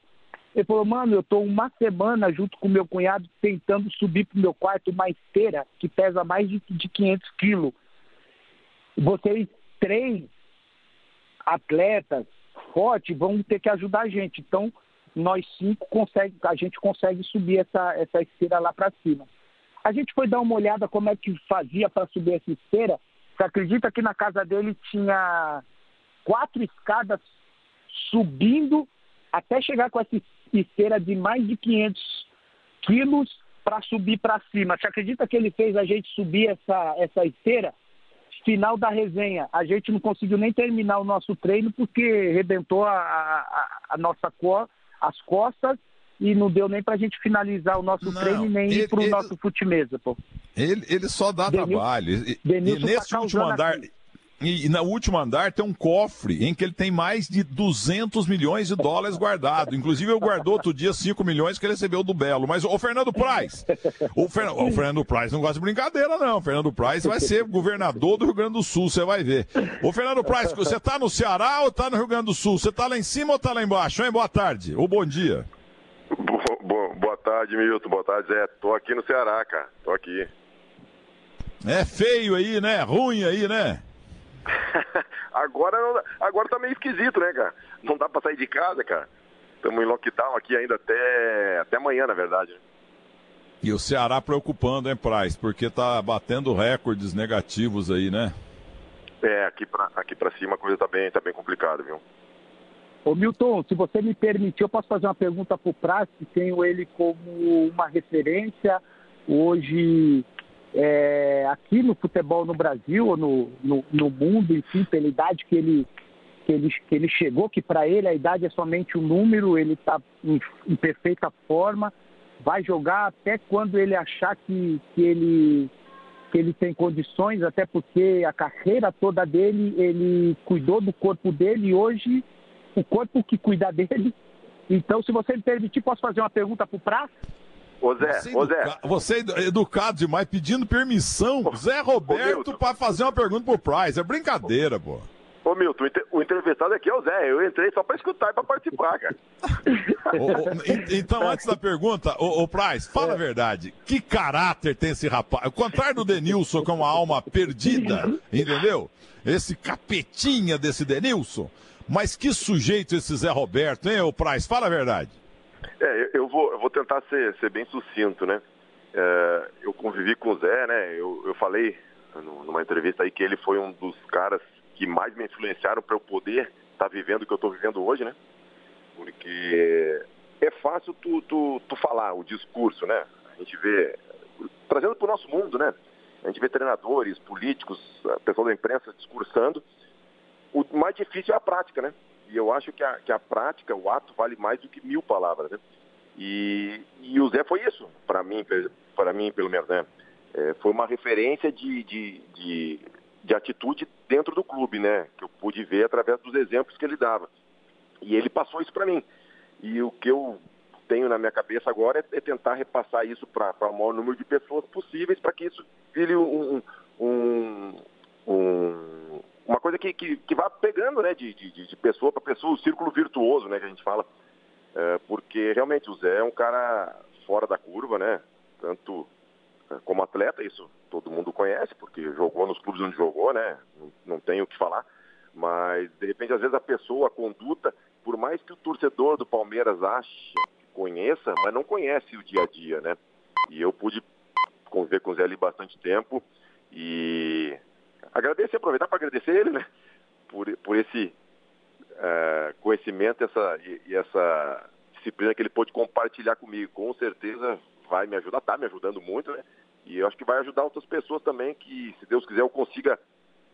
Ele falou, mano, eu estou uma semana junto com meu cunhado tentando subir pro meu quarto uma esteira que pesa mais de, de 500 quilos. Vocês três atletas fortes vão ter que ajudar a gente. Então, nós cinco consegue, a gente consegue subir essa, essa esteira lá para cima. A gente foi dar uma olhada como é que fazia para subir essa esteira. Você acredita que na casa dele tinha quatro escadas subindo até chegar com essa esteira de mais de 500 quilos para subir para cima. Você acredita que ele fez a gente subir essa, essa esteira? Final da resenha, a gente não conseguiu nem terminar o nosso treino porque rebentou a, a, a nossa cor, as costas e não deu nem para a gente finalizar o nosso não, treino nem ele, ir para o nosso fute-mesa, pô. Ele, ele só dá Denilson, trabalho. E, e tá nesse tá último andar, aqui. E, e no último andar tem um cofre em que ele tem mais de 200 milhões de dólares guardado. Inclusive, ele guardou outro dia 5 milhões que ele recebeu do Belo. Mas, o Fernando Praz, o, Fer, o Fernando Praz não gosta de brincadeira, não. O Fernando Praz vai ser governador do Rio Grande do Sul, você vai ver. Ô, Fernando Praz, você tá no Ceará ou tá no Rio Grande do Sul? Você tá lá em cima ou tá lá embaixo? Hein? Boa tarde ou bom dia. Boa, boa tarde, Milton. Boa tarde, Zé. Tô aqui no Ceará, cara. Tô aqui. É feio aí, né? Ruim aí, né? agora, agora tá meio esquisito, né, cara? Não dá pra sair de casa, cara. Estamos em lockdown aqui ainda até, até amanhã, na verdade. E o Ceará preocupando, hein, Price? Porque tá batendo recordes negativos aí, né? É, aqui pra, aqui pra cima a coisa tá bem, tá bem complicada, viu? Ô Milton, se você me permitir, eu posso fazer uma pergunta pro Price, que tenho ele como uma referência hoje é, aqui no futebol no Brasil ou no, no, no, mundo, enfim, pela idade que ele, que ele, que ele chegou, que para ele a idade é somente um número, ele está em, em, perfeita forma, vai jogar até quando ele achar que, que, ele, que ele tem condições, até porque a carreira toda dele, ele cuidou do corpo dele e hoje o corpo que cuida dele. Então, se você me permitir, posso fazer uma pergunta para o Praça? Ô Zé, você, ô Zé. Você é educado demais, pedindo permissão, Zé Roberto, para fazer uma pergunta pro Price. É brincadeira, pô. Ô Milton, o entrevistado aqui é o Zé. Eu entrei só para escutar e para participar, cara. então, antes da pergunta, o, Price, fala é. a verdade. Que caráter tem esse rapaz? Ao contrário do Denilson, que é uma alma perdida, entendeu? Esse capetinha desse Denilson. Mas que sujeito esse Zé Roberto, hein, o Price? Fala a verdade. É, eu vou, eu vou tentar ser, ser bem sucinto, né? É, eu convivi com o Zé, né? Eu, eu falei numa entrevista aí que ele foi um dos caras que mais me influenciaram para eu poder estar tá vivendo o que eu estou vivendo hoje, né? Porque é fácil tu, tu, tu falar o discurso, né? A gente vê, trazendo para o nosso mundo, né? A gente vê treinadores, políticos, pessoal da imprensa discursando. O mais difícil é a prática, né? E eu acho que a, que a prática, o ato, vale mais do que mil palavras, né? E, e o Zé foi isso, para mim, para mim, pelo menos, né? É, foi uma referência de, de, de de atitude dentro do clube, né? Que eu pude ver através dos exemplos que ele dava. E ele passou isso para mim. E o que eu tenho na minha cabeça agora é, é tentar repassar isso para o maior número de pessoas possíveis para que isso vire um, um, um, uma coisa que, que, que vá pegando né, de, de, de pessoa para pessoa, o círculo virtuoso né, que a gente fala. É, porque realmente o Zé é um cara fora da curva, né? Tanto é, como atleta, isso todo mundo conhece, porque jogou nos clubes onde jogou, né? Não, não tenho o que falar. Mas, de repente, às vezes a pessoa, a conduta, por mais que o torcedor do Palmeiras ache que conheça, mas não conhece o dia a dia, né? E eu pude conviver com o Zé ali bastante tempo e agradecer, aproveitar para agradecer ele, né? Por, por esse uh, conhecimento essa, e, e essa disciplina que ele pôde compartilhar comigo. Com certeza vai me ajudar, está me ajudando muito, né? E eu acho que vai ajudar outras pessoas também que, se Deus quiser, eu consiga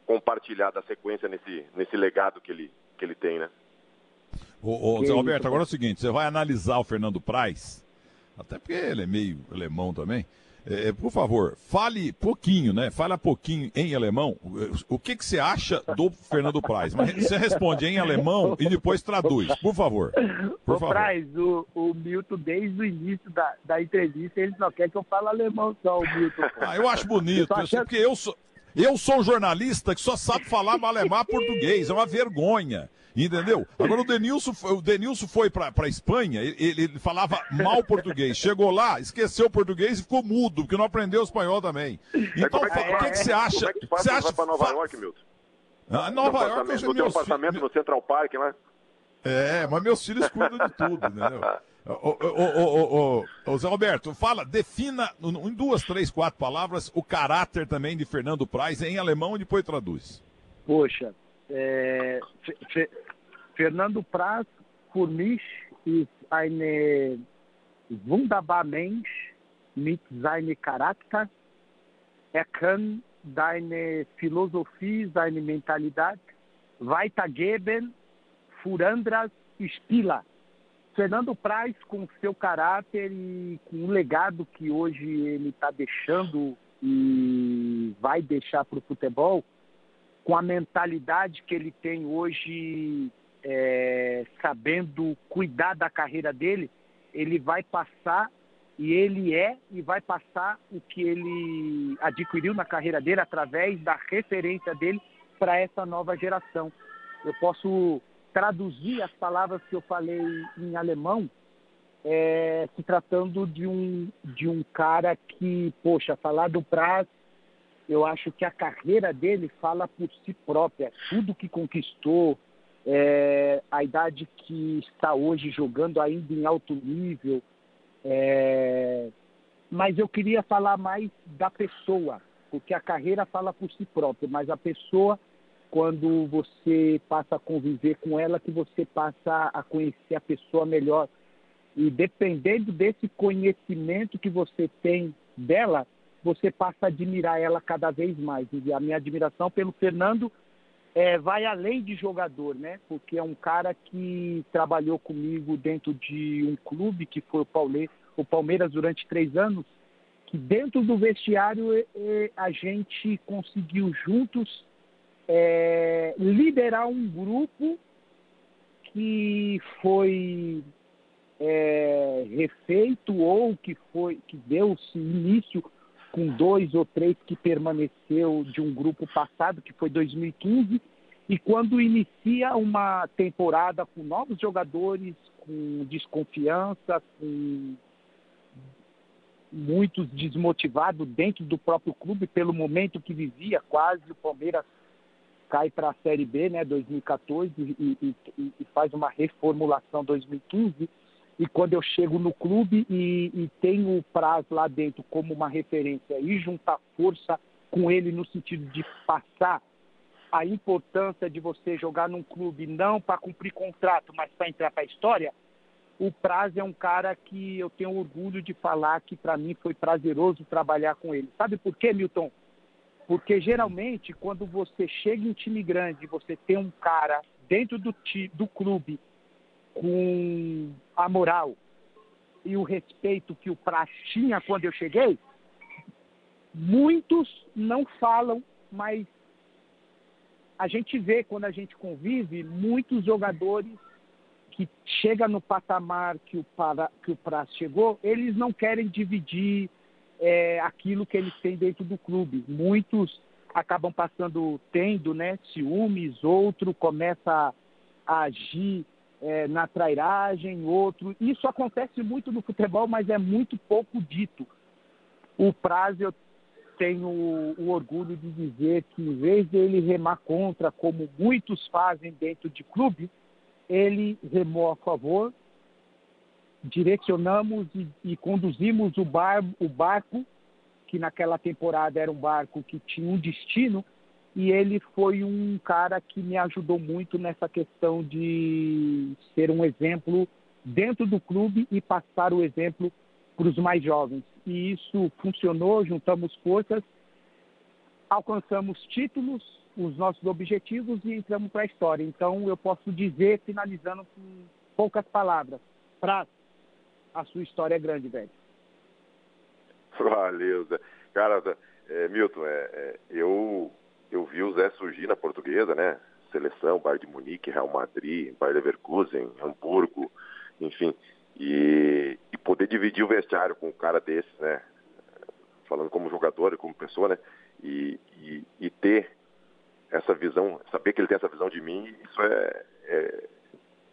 compartilhar da sequência nesse, nesse legado que ele, que ele tem, né? Ô, ô Zé Roberto, agora é o seguinte, você vai analisar o Fernando Praz, até porque ele é meio alemão também. É, por favor, fale pouquinho, né? Fale pouquinho em alemão. O que, que você acha do Fernando Praz? Mas você responde em alemão e depois traduz, por favor. Por o favor. Praz, o, o, Milton, desde o início da, da entrevista, ele só quer que eu fale alemão só, o Milton. Ah, eu acho bonito, eu porque eu sou, eu sou um jornalista que só sabe falar malemar português, é uma vergonha. Entendeu? Agora o Denilson, o Denilson foi para a Espanha, ele, ele, falava mal português. Chegou lá, esqueceu o português e ficou mudo, porque não aprendeu espanhol também. Então, o é que, que, que, você acha? Como é que faz você acha para Nova York, Milton? Ah, Nova York, eu No apartamento no Central Park, né? É, mas meus filhos cuidam de tudo, entendeu? Ô, ô, ô, Zé Roberto, fala, defina em duas, três, quatro palavras o caráter também de Fernando Praz em alemão e depois traduz. Poxa, é, Fernando Praz, für mich, ist eine wunderbar Mensch mit seinem Charakter. Er kann deine Philosophie, seine Mentalität weitergeben für andere Spieler. Fernando Praz, com seu caráter e com o legado que hoje ele está deixando e vai deixar para o futebol, com a mentalidade que ele tem hoje, é, sabendo cuidar da carreira dele, ele vai passar e ele é e vai passar o que ele adquiriu na carreira dele através da referência dele para essa nova geração. Eu posso traduzir as palavras que eu falei em alemão, é, se tratando de um, de um cara que, poxa, falar do Praz eu acho que a carreira dele fala por si própria. Tudo que conquistou, é, a idade que está hoje jogando ainda em alto nível. É, mas eu queria falar mais da pessoa, porque a carreira fala por si própria, mas a pessoa, quando você passa a conviver com ela, que você passa a conhecer a pessoa melhor. E dependendo desse conhecimento que você tem dela, você passa a admirar ela cada vez mais. E a minha admiração pelo Fernando é, vai além de jogador, né? Porque é um cara que trabalhou comigo dentro de um clube que foi o, Paule, o Palmeiras durante três anos, que dentro do vestiário é, a gente conseguiu juntos é, liderar um grupo que foi é, refeito ou que foi que deu-se início com dois ou três que permaneceu de um grupo passado, que foi 2015, E quando inicia uma temporada com novos jogadores, com desconfiança, com muitos desmotivados dentro do próprio clube pelo momento que vivia, quase o Palmeiras cai para a Série B, né, 2014, e, e, e, faz uma reformulação 2015. E quando eu chego no clube e, e tenho o Praz lá dentro como uma referência e juntar força com ele no sentido de passar a importância de você jogar num clube não para cumprir contrato, mas para entrar para a história, o Praz é um cara que eu tenho orgulho de falar que para mim foi prazeroso trabalhar com ele. Sabe por quê, Milton? Porque geralmente quando você chega em time grande, você tem um cara dentro do, do clube com a moral e o respeito que o Praz tinha quando eu cheguei, muitos não falam, mas a gente vê quando a gente convive muitos jogadores que chega no patamar que o, para, que o chegou, eles não querem dividir é, aquilo que eles têm dentro do clube. Muitos acabam passando, tendo né, ciúmes, outro começa a agir é, na trairagem, outro. Isso acontece muito no futebol, mas é muito pouco dito. O Praz, eu tenho o orgulho de dizer que, em vez dele remar contra, como muitos fazem dentro de clube, ele remou a favor, direcionamos e, e conduzimos o, bar, o barco, que naquela temporada era um barco que tinha um destino, e ele foi um cara que me ajudou muito nessa questão de ser um exemplo dentro do clube e passar o exemplo para os mais jovens. E isso funcionou, juntamos forças, alcançamos títulos, os nossos objetivos e entramos para a história. Então, eu posso dizer, finalizando com poucas palavras, para a sua história é grande, velho. Valeu, Zé. Cara, é, Milton, é, é, eu, eu vi o Zé surgir na portuguesa, né? Seleção, Bayern de Munique, Real Madrid, Bayern Leverkusen, Hamburgo, enfim. E, e poder dividir o vestiário com um cara desse, né? Falando como jogador e como pessoa, né? E, e, e ter essa visão, saber que ele tem essa visão de mim, isso é, é,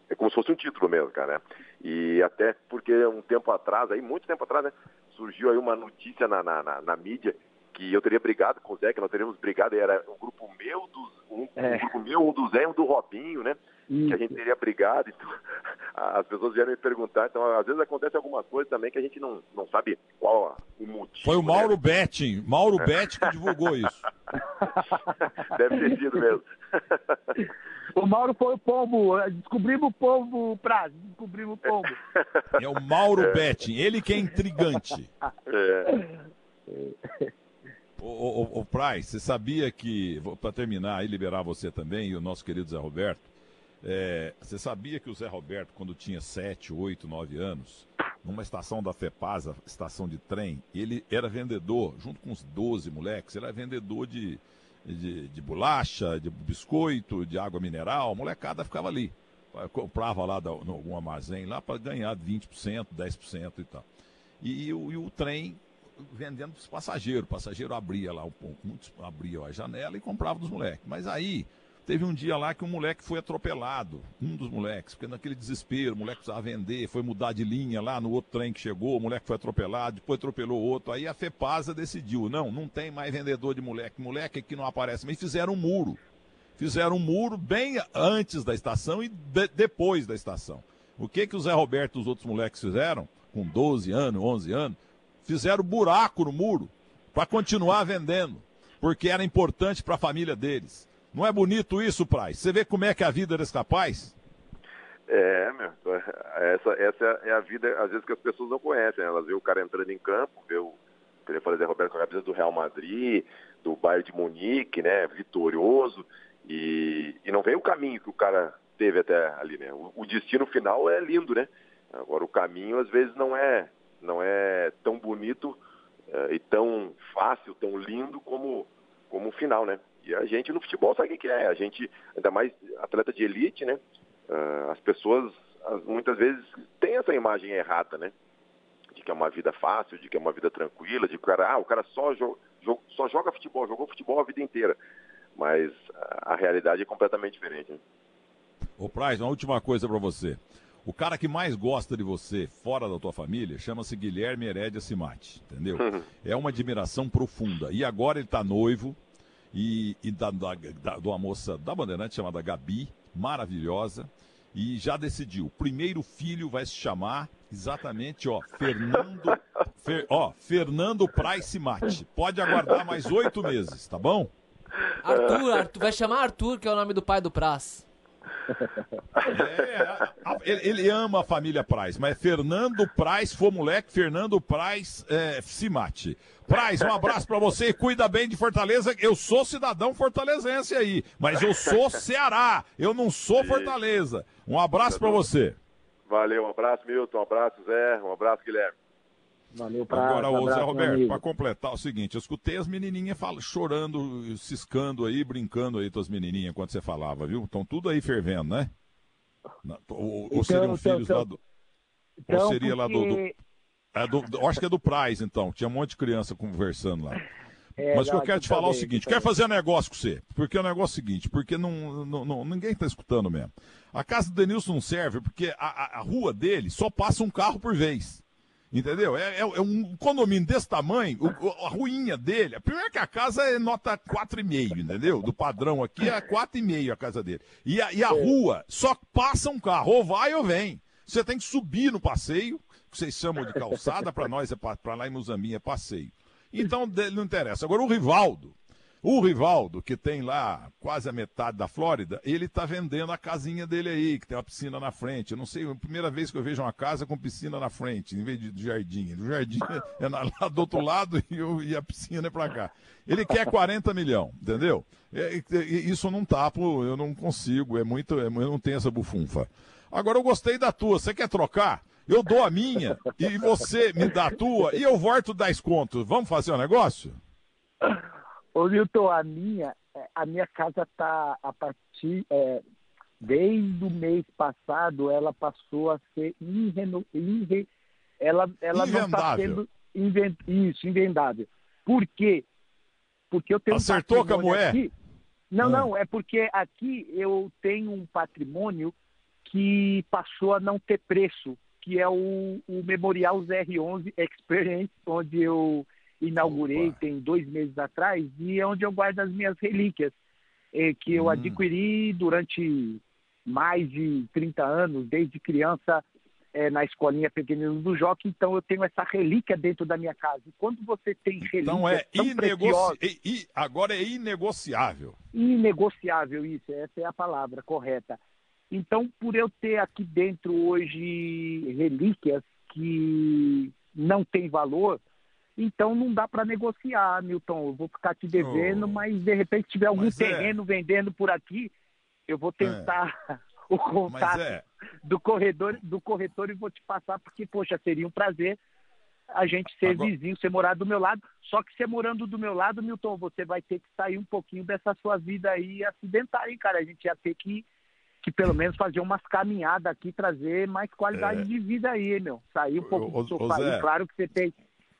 é como se fosse um título mesmo, cara. Né? E até porque um tempo atrás, aí muito tempo atrás, né, surgiu aí uma notícia na, na, na, na mídia que eu teria brigado com o Zé, que nós teríamos brigado, e era um grupo meu, dos, um, é. um grupo meu, um do Zé e um do Robinho, né? Isso. Que a gente teria brigado. Então, as pessoas vieram me perguntar. Então, às vezes acontece alguma coisa também que a gente não, não sabe qual o motivo. Foi o Mauro né? Betting, Mauro Betting que divulgou isso. Deve ter sido mesmo. O Mauro foi o pombo. Descobrimos o pombo, prazo. Descobrimos o pombo. É o Mauro é. Betting, ele que é intrigante. É. O, o, o Price, você sabia que, para terminar e liberar você também, e o nosso querido Zé Roberto, é, você sabia que o Zé Roberto, quando tinha 7, 8, 9 anos, numa estação da FEPASA, estação de trem, ele era vendedor, junto com uns 12 moleques, ele era vendedor de, de, de bolacha, de biscoito, de água mineral, a molecada ficava ali. Comprava lá no, algum armazém lá para ganhar 20%, 10% e tal. E, e, o, e o trem vendendo para os passageiros. O passageiro abria lá, muitos abria a janela e comprava dos moleques. Mas aí, teve um dia lá que um moleque foi atropelado, um dos moleques, porque naquele desespero, o moleque precisava vender, foi mudar de linha lá no outro trem que chegou, o moleque foi atropelado, depois atropelou outro. Aí a FEPASA decidiu, não, não tem mais vendedor de moleque, moleque aqui não aparece, mas fizeram um muro. Fizeram um muro bem antes da estação e de, depois da estação. O que que o Zé Roberto e os outros moleques fizeram? Com 12 anos, 11 anos, fizeram buraco no muro para continuar vendendo, porque era importante para a família deles. Não é bonito isso, Pai? Você vê como é que a vida desse capaz? É, meu, essa, essa é a vida, às vezes, que as pessoas não conhecem. Elas vê o cara entrando em campo, vê o, queria fazer Roberto com a camisa do Real Madrid, do Bayern de Munique, né, vitorioso, e, e não vê o caminho que o cara teve até ali, né? O, o destino final é lindo, né? Agora o caminho às vezes não é não é tão bonito uh, e tão fácil, tão lindo como, como o final, né? E a gente no futebol sabe o que é. A gente, ainda mais atleta de elite, né? Uh, as pessoas as, muitas vezes têm essa imagem errada, né? De que é uma vida fácil, de que é uma vida tranquila, de que o cara, ah, o cara só, jo, jo, só joga futebol, jogou futebol a vida inteira. mas a realidade é completamente diferente. Né? Ô Praz, uma última coisa para você. O cara que mais gosta de você, fora da tua família, chama-se Guilherme Herédia Simati, entendeu? É uma admiração profunda. E agora ele está noivo, e, e da, da, da, de uma moça da Bandeirante chamada Gabi, maravilhosa, e já decidiu. Primeiro filho vai se chamar exatamente, ó, Fernando, Fer, ó, Fernando Price Mate. Pode aguardar mais oito meses, tá bom? Arthur, Arthur, vai chamar Arthur, que é o nome do pai do Praz. É, a, a, ele, ama a família Praz, mas Fernando Praz for moleque, Fernando Praz é, se mate. Praz, um abraço para você e cuida bem de Fortaleza. Eu sou cidadão fortalezense aí, mas eu sou Ceará, eu não sou Fortaleza. Um abraço para você. Valeu, um abraço, Milton, um abraço, Zé, um abraço, Guilherme. Valeu, pra, Agora, ô Zé Roberto, para completar o seguinte, eu escutei as menininhas fala, chorando, ciscando aí, brincando aí, tuas menininhas, enquanto você falava, viu? Estão tudo aí fervendo, né? Ou, então, ou seriam então, filhos então, lá do... Então, ou seria porque... lá do... do, é do acho que é do Praz, então. Tinha um monte de criança conversando lá. É, Mas o que eu quero te falar é o seguinte, quer fazer negócio com você, porque é o negócio é o seguinte, porque não, não, não ninguém está escutando mesmo. A casa do Denilson não serve porque a, a, a rua dele só passa um carro por vez. Entendeu? É, é, é, um condomínio desse tamanho, o, a ruinha dele. Primeiro que a casa é nota 4,5, entendeu? Do padrão aqui é 4,5 a casa dele. E a, e a rua só passa um carro, ou vai ou vem. Você tem que subir no passeio, que vocês chamam de calçada, para nós, é para lá em Muzambinha é passeio. Então não interessa. Agora o Rivaldo, o Rivaldo, que tem lá quase a metade da Flórida, ele está vendendo a casinha dele aí, que tem uma piscina na frente. Eu não sei, é a primeira vez que eu vejo uma casa com piscina na frente, em vez de jardim. O jardim é lá do outro lado e, eu, e a piscina é para cá. Ele quer 40 milhões, entendeu? É, é, isso não tapo, eu não consigo, é muito, é, eu não tenho essa bufunfa. Agora eu gostei da tua, você quer trocar? Eu dou a minha e você me dá a tua e eu volto 10 contos. Vamos fazer o um negócio? Ô Milton, a minha, é, a minha casa está a partir. É, desde o mês passado, ela passou a ser irreno, irre, ela, ela não está sendo invent, isso, invendável. Por quê? Porque eu tenho Acertou, um Camué? Aqui. Não, ah. não, é porque aqui eu tenho um patrimônio que passou a não ter preço, que é o, o Memorial ZR11 Experience, onde eu inaugurei Opa. tem dois meses atrás e é onde eu guardo as minhas relíquias, é, que eu hum. adquiri durante mais de 30 anos, desde criança é, na escolinha pequenina do Joque, então eu tenho essa relíquia dentro da minha casa. E quando você tem relíquia então é inegoci... e, agora é inegociável. Inegociável, isso, essa é a palavra correta. Então, por eu ter aqui dentro hoje relíquias que não têm valor, então não dá para negociar, Milton. Eu vou ficar te devendo, oh. mas de repente tiver algum é. terreno é. vendendo por aqui, eu vou tentar é. o contato é. do corredor do corretor e vou te passar, porque, poxa, seria um prazer a gente ser Agora... vizinho, você morar do meu lado. Só que você morando do meu lado, Milton, você vai ter que sair um pouquinho dessa sua vida aí acidental, hein, cara? A gente ia ter que, que pelo menos fazer umas caminhadas aqui, trazer mais qualidade é. de vida aí, meu. Sair um pouco do sofá. claro que você tem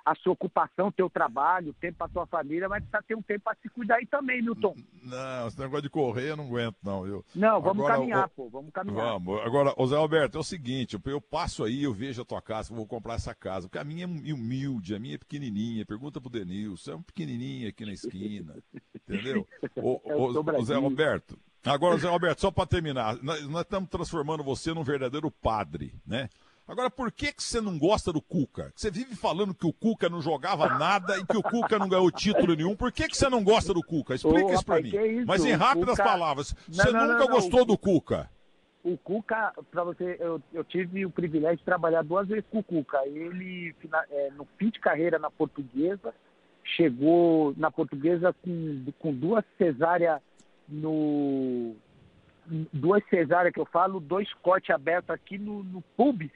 a sua ocupação, teu trabalho, tempo para tua família, mas precisa ter um tempo para se cuidar aí também, Milton. Não, esse negócio de correr eu não aguento, não. Eu... Não, vamos Agora, caminhar, o... pô, vamos caminhar. Vamos. Agora, ô Zé Alberto, é o seguinte, eu, passo aí, eu vejo a tua casa, vou comprar essa casa, porque a minha é humilde, a minha é pequenininha, pergunta pro Denilson, é um pequenininho aqui na esquina, entendeu? Ô, ô, Zé Alberto, agora, Zé Alberto, só para terminar, nós estamos transformando você num verdadeiro padre, né? Agora, por que, que você não gosta do Cuca? Você vive falando que o Cuca não jogava nada e que o Cuca não ganhou título nenhum. Por que, que você não gosta do Cuca? Explica isso para mim. Isso? Mas em rápidas Cuca... palavras, não, você não, nunca não, gostou do Cuca? O Cuca, para você, eu, eu, tive o privilégio de trabalhar duas vezes com o Cuca. Ele, é, no fim de carreira na portuguesa, chegou na portuguesa com, com duas cesáreas no. Duas cesáreas que eu falo, dois cortes abertos aqui no, no pubis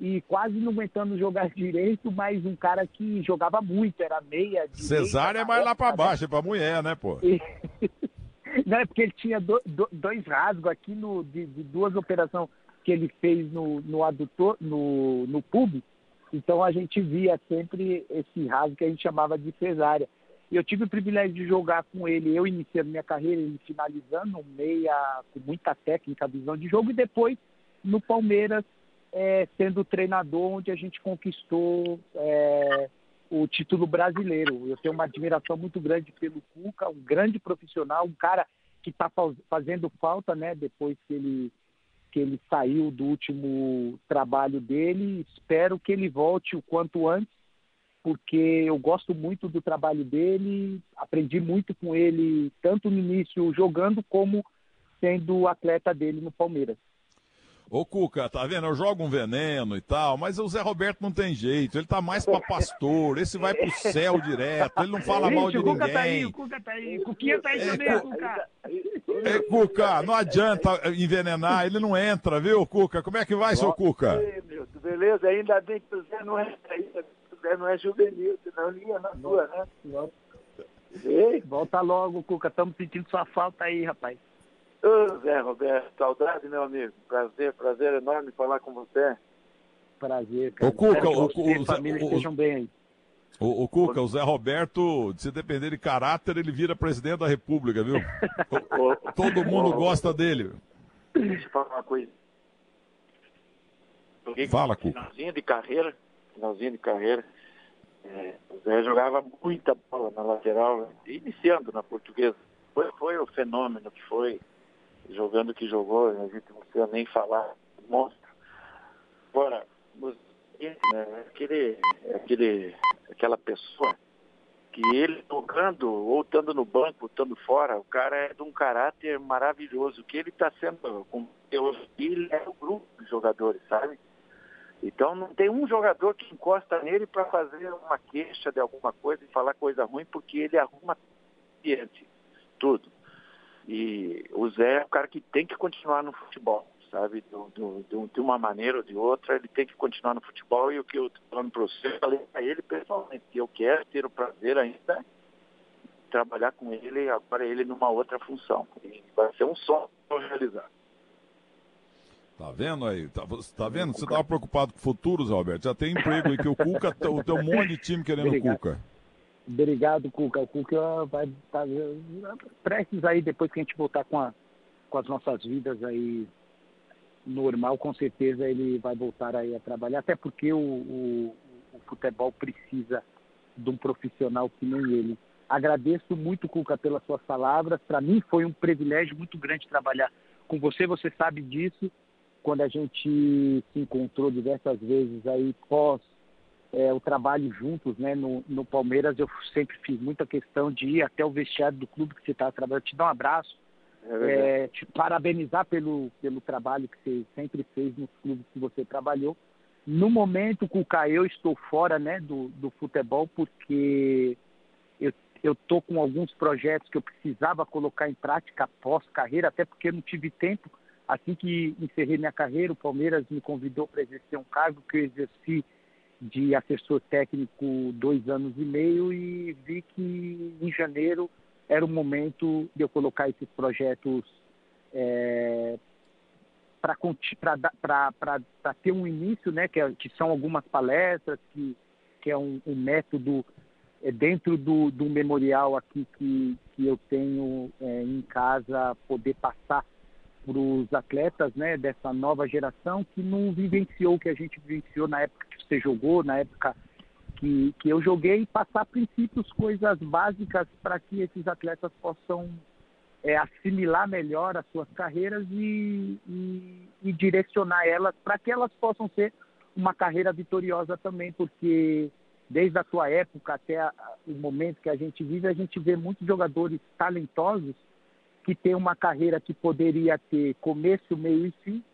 e quase não aguentando jogar direito, mas um cara que jogava muito, era meia. Cesário é mais lá para baixo, é para mulher, né, pô? não, é porque ele tinha do, do, dois rasgos aqui no, de, de, duas operações que ele fez no, no adutor, no, no pub, então a gente via sempre esse rasgo que a gente chamava de cesárea. Eu tive o privilégio de jogar com ele, eu iniciando minha carreira, ele finalizando, meia com muita técnica, visão de jogo, e depois no Palmeiras, é, sendo treinador, onde a gente conquistou é, o título brasileiro. Eu tenho uma admiração muito grande pelo Cuca, um grande profissional, um cara que está fazendo falta, né, depois que ele que ele saiu do último trabalho dele. Espero que ele volte o quanto antes porque eu gosto muito do trabalho dele, aprendi muito com ele, tanto no início jogando como sendo atleta dele no Palmeiras. Ô Cuca, tá vendo? Eu jogo um veneno e tal, mas o Zé Roberto não tem jeito. Ele tá mais pra pastor. Esse vai pro céu direto. Ele não fala mal de o Cuca ninguém. Tá aí, o Cuca tá aí. O Cuquinha tá aí É, também, Cu- Cuca. É, Cuca, não adianta envenenar. Ele não entra, viu, Cuca? Como é que vai, seu Cuca? Beleza? Ainda bem que o Zé não é, Zé não é juvenil, senão ele ia na sua, né? Ei, Volta logo, Cuca. Estamos sentindo sua falta aí, rapaz. Ô Zé Roberto, saudade, meu amigo. Prazer, prazer enorme falar com você. Prazer, cara. Ô, Cuca, o- você o- família o- estejam bem aí. Ô, ô, Cuca, o Zé Roberto, se depender de caráter, ele vira presidente da República, viu? Todo mundo gosta dele. Deixa eu falar uma coisa. Joguei Fala, Cuca. Finalzinho de carreira, finalzinho de carreira. É, o Zé jogava muita bola na lateral, iniciando na portuguesa. Foi, foi o fenômeno que foi, jogando o que jogou, a gente não precisa nem falar, monstro. Agora, né, aquele, aquele, aquela pessoa que ele jogando, ou estando no banco, estando fora, o cara é de um caráter maravilhoso. Que ele está sendo hoje, ele é o grupo de jogadores, sabe? Então não tem um jogador que encosta nele para fazer uma queixa de alguma coisa e falar coisa ruim, porque ele arruma tudo. E o Zé é o cara que tem que continuar no futebol, sabe? Do- do- do- de uma maneira ou de outra, ele tem que continuar no futebol. E o que eu estou falando para você, eu falei para ele pessoalmente, que eu quero ter o prazer ainda de trabalhar com ele, agora ele numa outra função. E vai ser um sonho realizar. Tá vendo aí? Tá, tá vendo? Você tava preocupado com o futuro, Zé Roberto? Já tem emprego aí, que o Cuca, o teu um monte de time querendo o Obrigado. Cuca. Obrigado, Cuca. O Cuca vai estar prestes aí, depois que a gente voltar com, a- com as nossas vidas aí normal, com certeza ele vai voltar aí a trabalhar, até porque o, o- o futebol precisa de um profissional que nem ele. Agradeço muito, Cuca, pelas suas palavras. Para mim foi um privilégio muito grande trabalhar com você, você sabe disso. Quando a gente se encontrou diversas vezes aí pós é, o trabalho juntos né, no, no Palmeiras, eu sempre fiz muita questão de ir até o vestiário do clube que você está trabalhando, te dar um abraço, É é, te parabenizar pelo, pelo trabalho que você sempre fez nos clubes que você trabalhou. No momento, Cuca, eu estou fora né, do, do futebol porque eu eu estou com alguns projetos que eu precisava colocar em prática após carreira, até porque eu não tive tempo. Assim que encerrei minha carreira, o Palmeiras me convidou para exercer um cargo que eu exerci de assessor técnico dois anos e meio e vi que em janeiro era o momento de eu colocar esses projetos é, para ter um início, né, que, é- que são algumas palestras, que, que é um, um método é, dentro do, do memorial aqui que, que eu tenho é, em casa, poder passar para os atletas né, dessa nova geração que não vivenciou o que a gente vivenciou na época você jogou, na época que, que eu joguei, passar princípios, coisas básicas para que esses atletas possam é, assimilar melhor as suas carreiras e, e, e direcionar elas para que elas possam ser uma carreira vitoriosa também, porque desde a sua época até a, o momento que a gente vive, a gente vê muitos jogadores talentosos que têm uma carreira que poderia ter começo, meio e fim,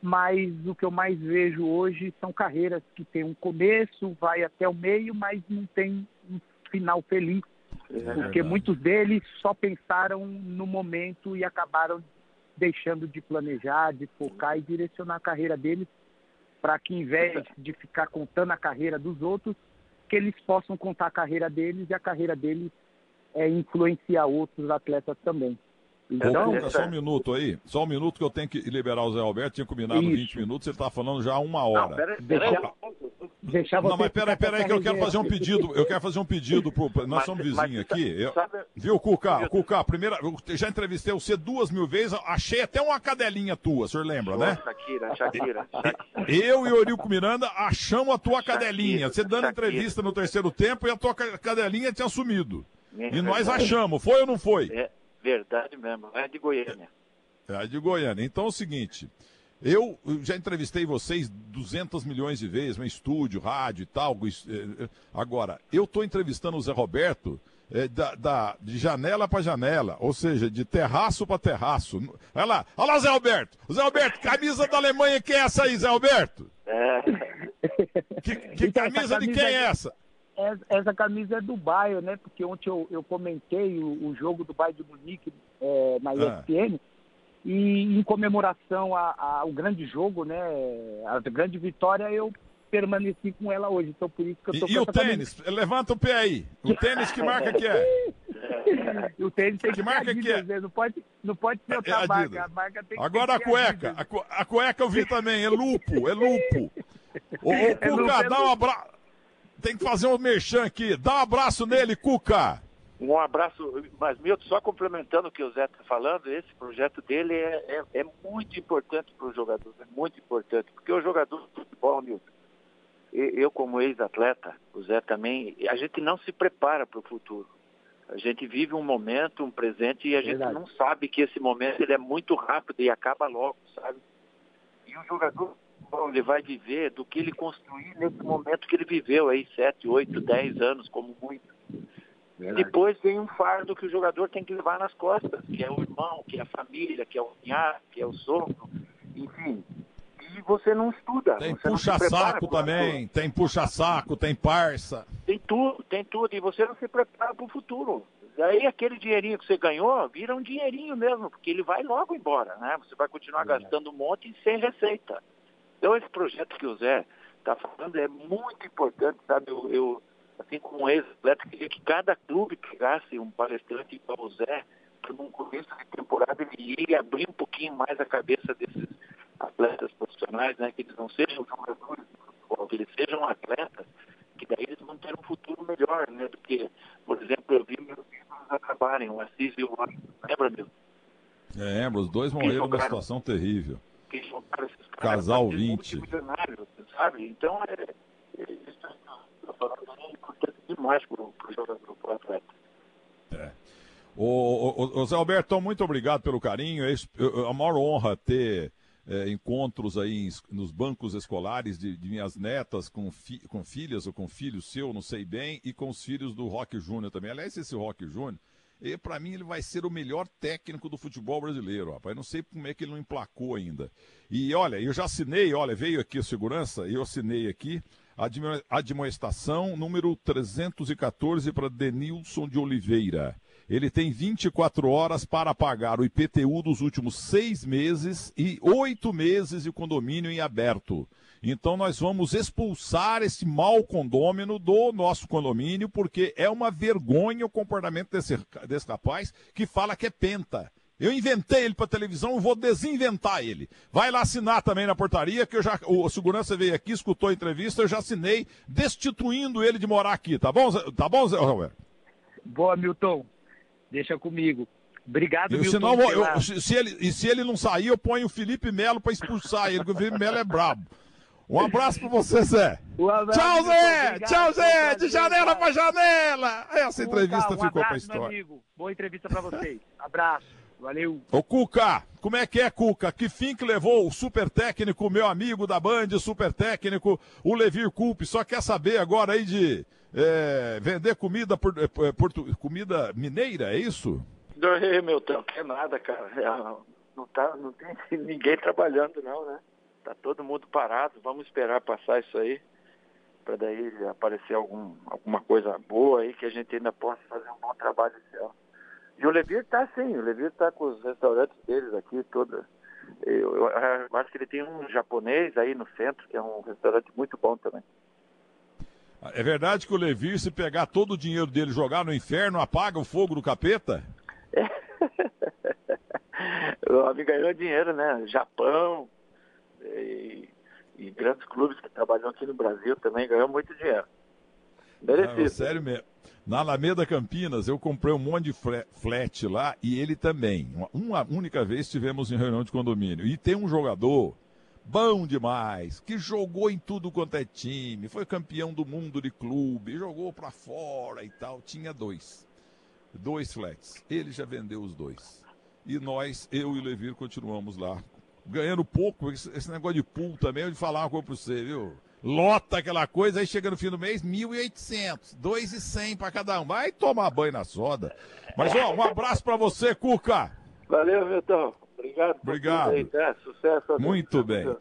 mas o que eu mais vejo hoje são carreiras que têm um começo, vai até o meio, mas não tem um final feliz, É porque verdade. muitos deles só pensaram no momento e acabaram deixando de planejar, de focar e direcionar a carreira deles para que, em vez de ficar contando a carreira dos outros, que eles possam contar a carreira deles e a carreira deles é influenciar outros atletas também. Ô, Então, só um minuto aí. Só um minuto que eu tenho que liberar o Zé Roberto. Tinha combinado Isso. 20 minutos, ele tá falando já uma Não, hora. pera, Deixa- pera, deixar você. Não, mas peraí, peraí, que eu quero fazer um pedido. Eu quero fazer um pedido pro. Nós Mas- somos vizinhos aqui. Eu- sabe- Viu, Cuca? Eu- Cuca, primeira. Eu já entrevistei você duas mil vezes, achei até uma cadelinha tua, o senhor lembra, né? Shakira, Shakira, Shakira. Eu e Eurico Miranda achamos a tua cadelinha. Você dando Shakira. entrevista no terceiro tempo e a tua ca- cadelinha tinha sumido. É E nós achamos, foi ou não foi? É verdade mesmo, é de Goiânia. É de Goiânia. Então é o seguinte, eu já entrevistei vocês 200 milhões de vezes, em estúdio, rádio e tal. eh, eh, Agora, eu estou entrevistando o Zé Roberto eh, da, da- de janela para janela, ou seja, de terraço para terraço. Olha lá, olha lá, Zé Roberto. Zé Roberto, camisa da Alemanha, que é essa aí, Zé Roberto? É, Que, que Então, essa camisa de camisa quem é essa? Essa- camisa é do Bayern, né? Porque ontem eu, eu comentei o, o jogo do Bayern de Munique é, na Ah. ESPN e em comemoração a- a- ao grande jogo, né? A grande vitória, eu permaneci com ela hoje. Então por isso que eu tô E, e o essa camisa. tênis? Levanta o pé aí. O tênis que marca que é? O tênis tem Que que, marca que é? Não pode, não pode ser outra É marca. A marca tem Agora a que ser cueca. A, a cueca eu vi também, é lupo, é lupo. Ô, lupo, Cuca, é dá um abraço. Tem que fazer um merchan aqui. Dá um abraço nele, Cuca. um abraço, mas Milton, só complementando o que o Zé está falando, esse projeto dele é, é, é muito importante para o jogador, é muito importante, porque o jogador de futebol, Milton, eu como ex-atleta, o Zé também, a gente não se prepara para o futuro. A gente vive um momento, um presente, e a gente Verdade. não sabe que esse momento ele é muito rápido e acaba logo, sabe? E o jogador, bom, ele vai viver do que ele construiu nesse momento que ele viveu aí, 7, 8, 10 anos, como muito. Depois vem um fardo que o jogador tem que levar nas costas, que é o irmão, que é a família, que é o cunhado, que é o sogro, enfim. E você não estuda. Tem você não se prepara puxa-saco também. Tem puxa-saco, tem parça. Tem tudo, tem tudo. E você não se prepara para o futuro. Daí aquele dinheirinho que você ganhou vira um dinheirinho mesmo, porque ele vai logo embora, né? Você vai continuar gastando um monte sem receita. Então esse projeto que o Zé está falando é muito importante, sabe? Eu, eu assim como um ex-atleta, queria que cada clube pegasse um palestrante igual o Zé, para num começo de temporada ele ia abrir um pouquinho mais a cabeça desses atletas profissionais, né? Que eles não sejam jogadores de futebol, que eles sejam atletas, que daí eles vão ter um futuro melhor, né? Do que, por exemplo, eu vi meus filhos acabarem, o Assis e o Washington, lembra, meu? Lembra, os dois morreram numa situação terrível. Que jogaram esses Casal pra ser 20. multimilionários, sabe? Então, é, é, isso é, é importante demais para o jogador, para o atleta. Ô, ô, Zé Alberto, muito obrigado pelo carinho. É é uma maior honra ter é, encontros aí nos bancos escolares de, de minhas netas com, fi- com filhas ou com filhos seu, não sei bem, e com os filhos do Rock Júnior também. Aliás, esse Rock Júnior, e para mim ele vai ser o melhor técnico do futebol brasileiro, rapaz. Não sei como é que ele não emplacou ainda. E olha, eu já assinei, olha, veio aqui a segurança, eu assinei aqui a admo- admoestação número 314 para Denilson de Oliveira. Ele tem 24 horas para pagar o IPTU dos últimos seis meses e oito meses de condomínio em aberto. Então nós vamos expulsar esse mau condômino do nosso condomínio, porque é uma vergonha o comportamento desse, desse rapaz que fala que é penta. Eu inventei ele para televisão, vou desinventar ele. Vai lá assinar também na portaria, que eu já, o segurança veio aqui, escutou a entrevista, eu já assinei, destituindo ele de morar aqui, tá bom, Zé- tá bom, Zé Roberto? Boa, Milton. Deixa comigo. Obrigado, Eu, Milton. senão, eu- eu- se ele, e se ele não sair, eu ponho o Felipe Melo para expulsar ele, porque o Felipe Melo é brabo. Um abraço para você, Zé. Um abraço, Tchau. Zé! Obrigado, Tchau, Zé! De janela para janela! Essa entrevista Cuca, um ficou para abraço, meu história. amigo. Boa entrevista pra vocês. Abraço. Valeu. Ô, Cuca, como é que é, Cuca? Que fim que levou o super técnico, meu amigo da Band, super técnico, o Levir Culpe? Só quer saber agora aí de é, vender comida, por, é, portu- comida mineira, é isso? Ei, Milton, que nada, cara. É, Não, tá, não tem ninguém trabalhando, não, né? Tá todo mundo parado. Vamos esperar passar isso aí, para daí aparecer algum, alguma coisa boa aí que a gente ainda possa fazer um bom trabalho esse ano. E o Levir tá sim, o Levir tá com os restaurantes deles aqui, toda. Eu, eu- eu acho que ele tem um japonês aí no centro, que é um restaurante muito bom também. É verdade que o Levir, se pegar todo o dinheiro dele jogar no inferno, apaga o fogo do capeta? o homem ganhou dinheiro, né? Japão. E, e grandes clubes que trabalham aqui no Brasil também ganham muito dinheiro. Merecido. Sério mesmo. Na Alameda Campinas, eu comprei um monte de flat lá e ele também. Uma única vez tivemos em reunião de condomínio. E tem um jogador bom demais, que jogou em tudo quanto é time, foi campeão do mundo de clube, jogou para fora e tal. Tinha dois. Dois flats. Ele já vendeu os dois. E nós, eu e o Levir, continuamos lá. Ganhando pouco, esse negócio de pool também, eu de falar uma coisa pra você, viu? lota aquela coisa, aí chega no fim do mês, 1.800, 2.100 para cada um. Vai tomar banho na soda. Mas, ó, um abraço para você, Cuca. Valeu, Vitão. Obrigado. Obrigado. Aí, tá? Sucesso. Muito bem.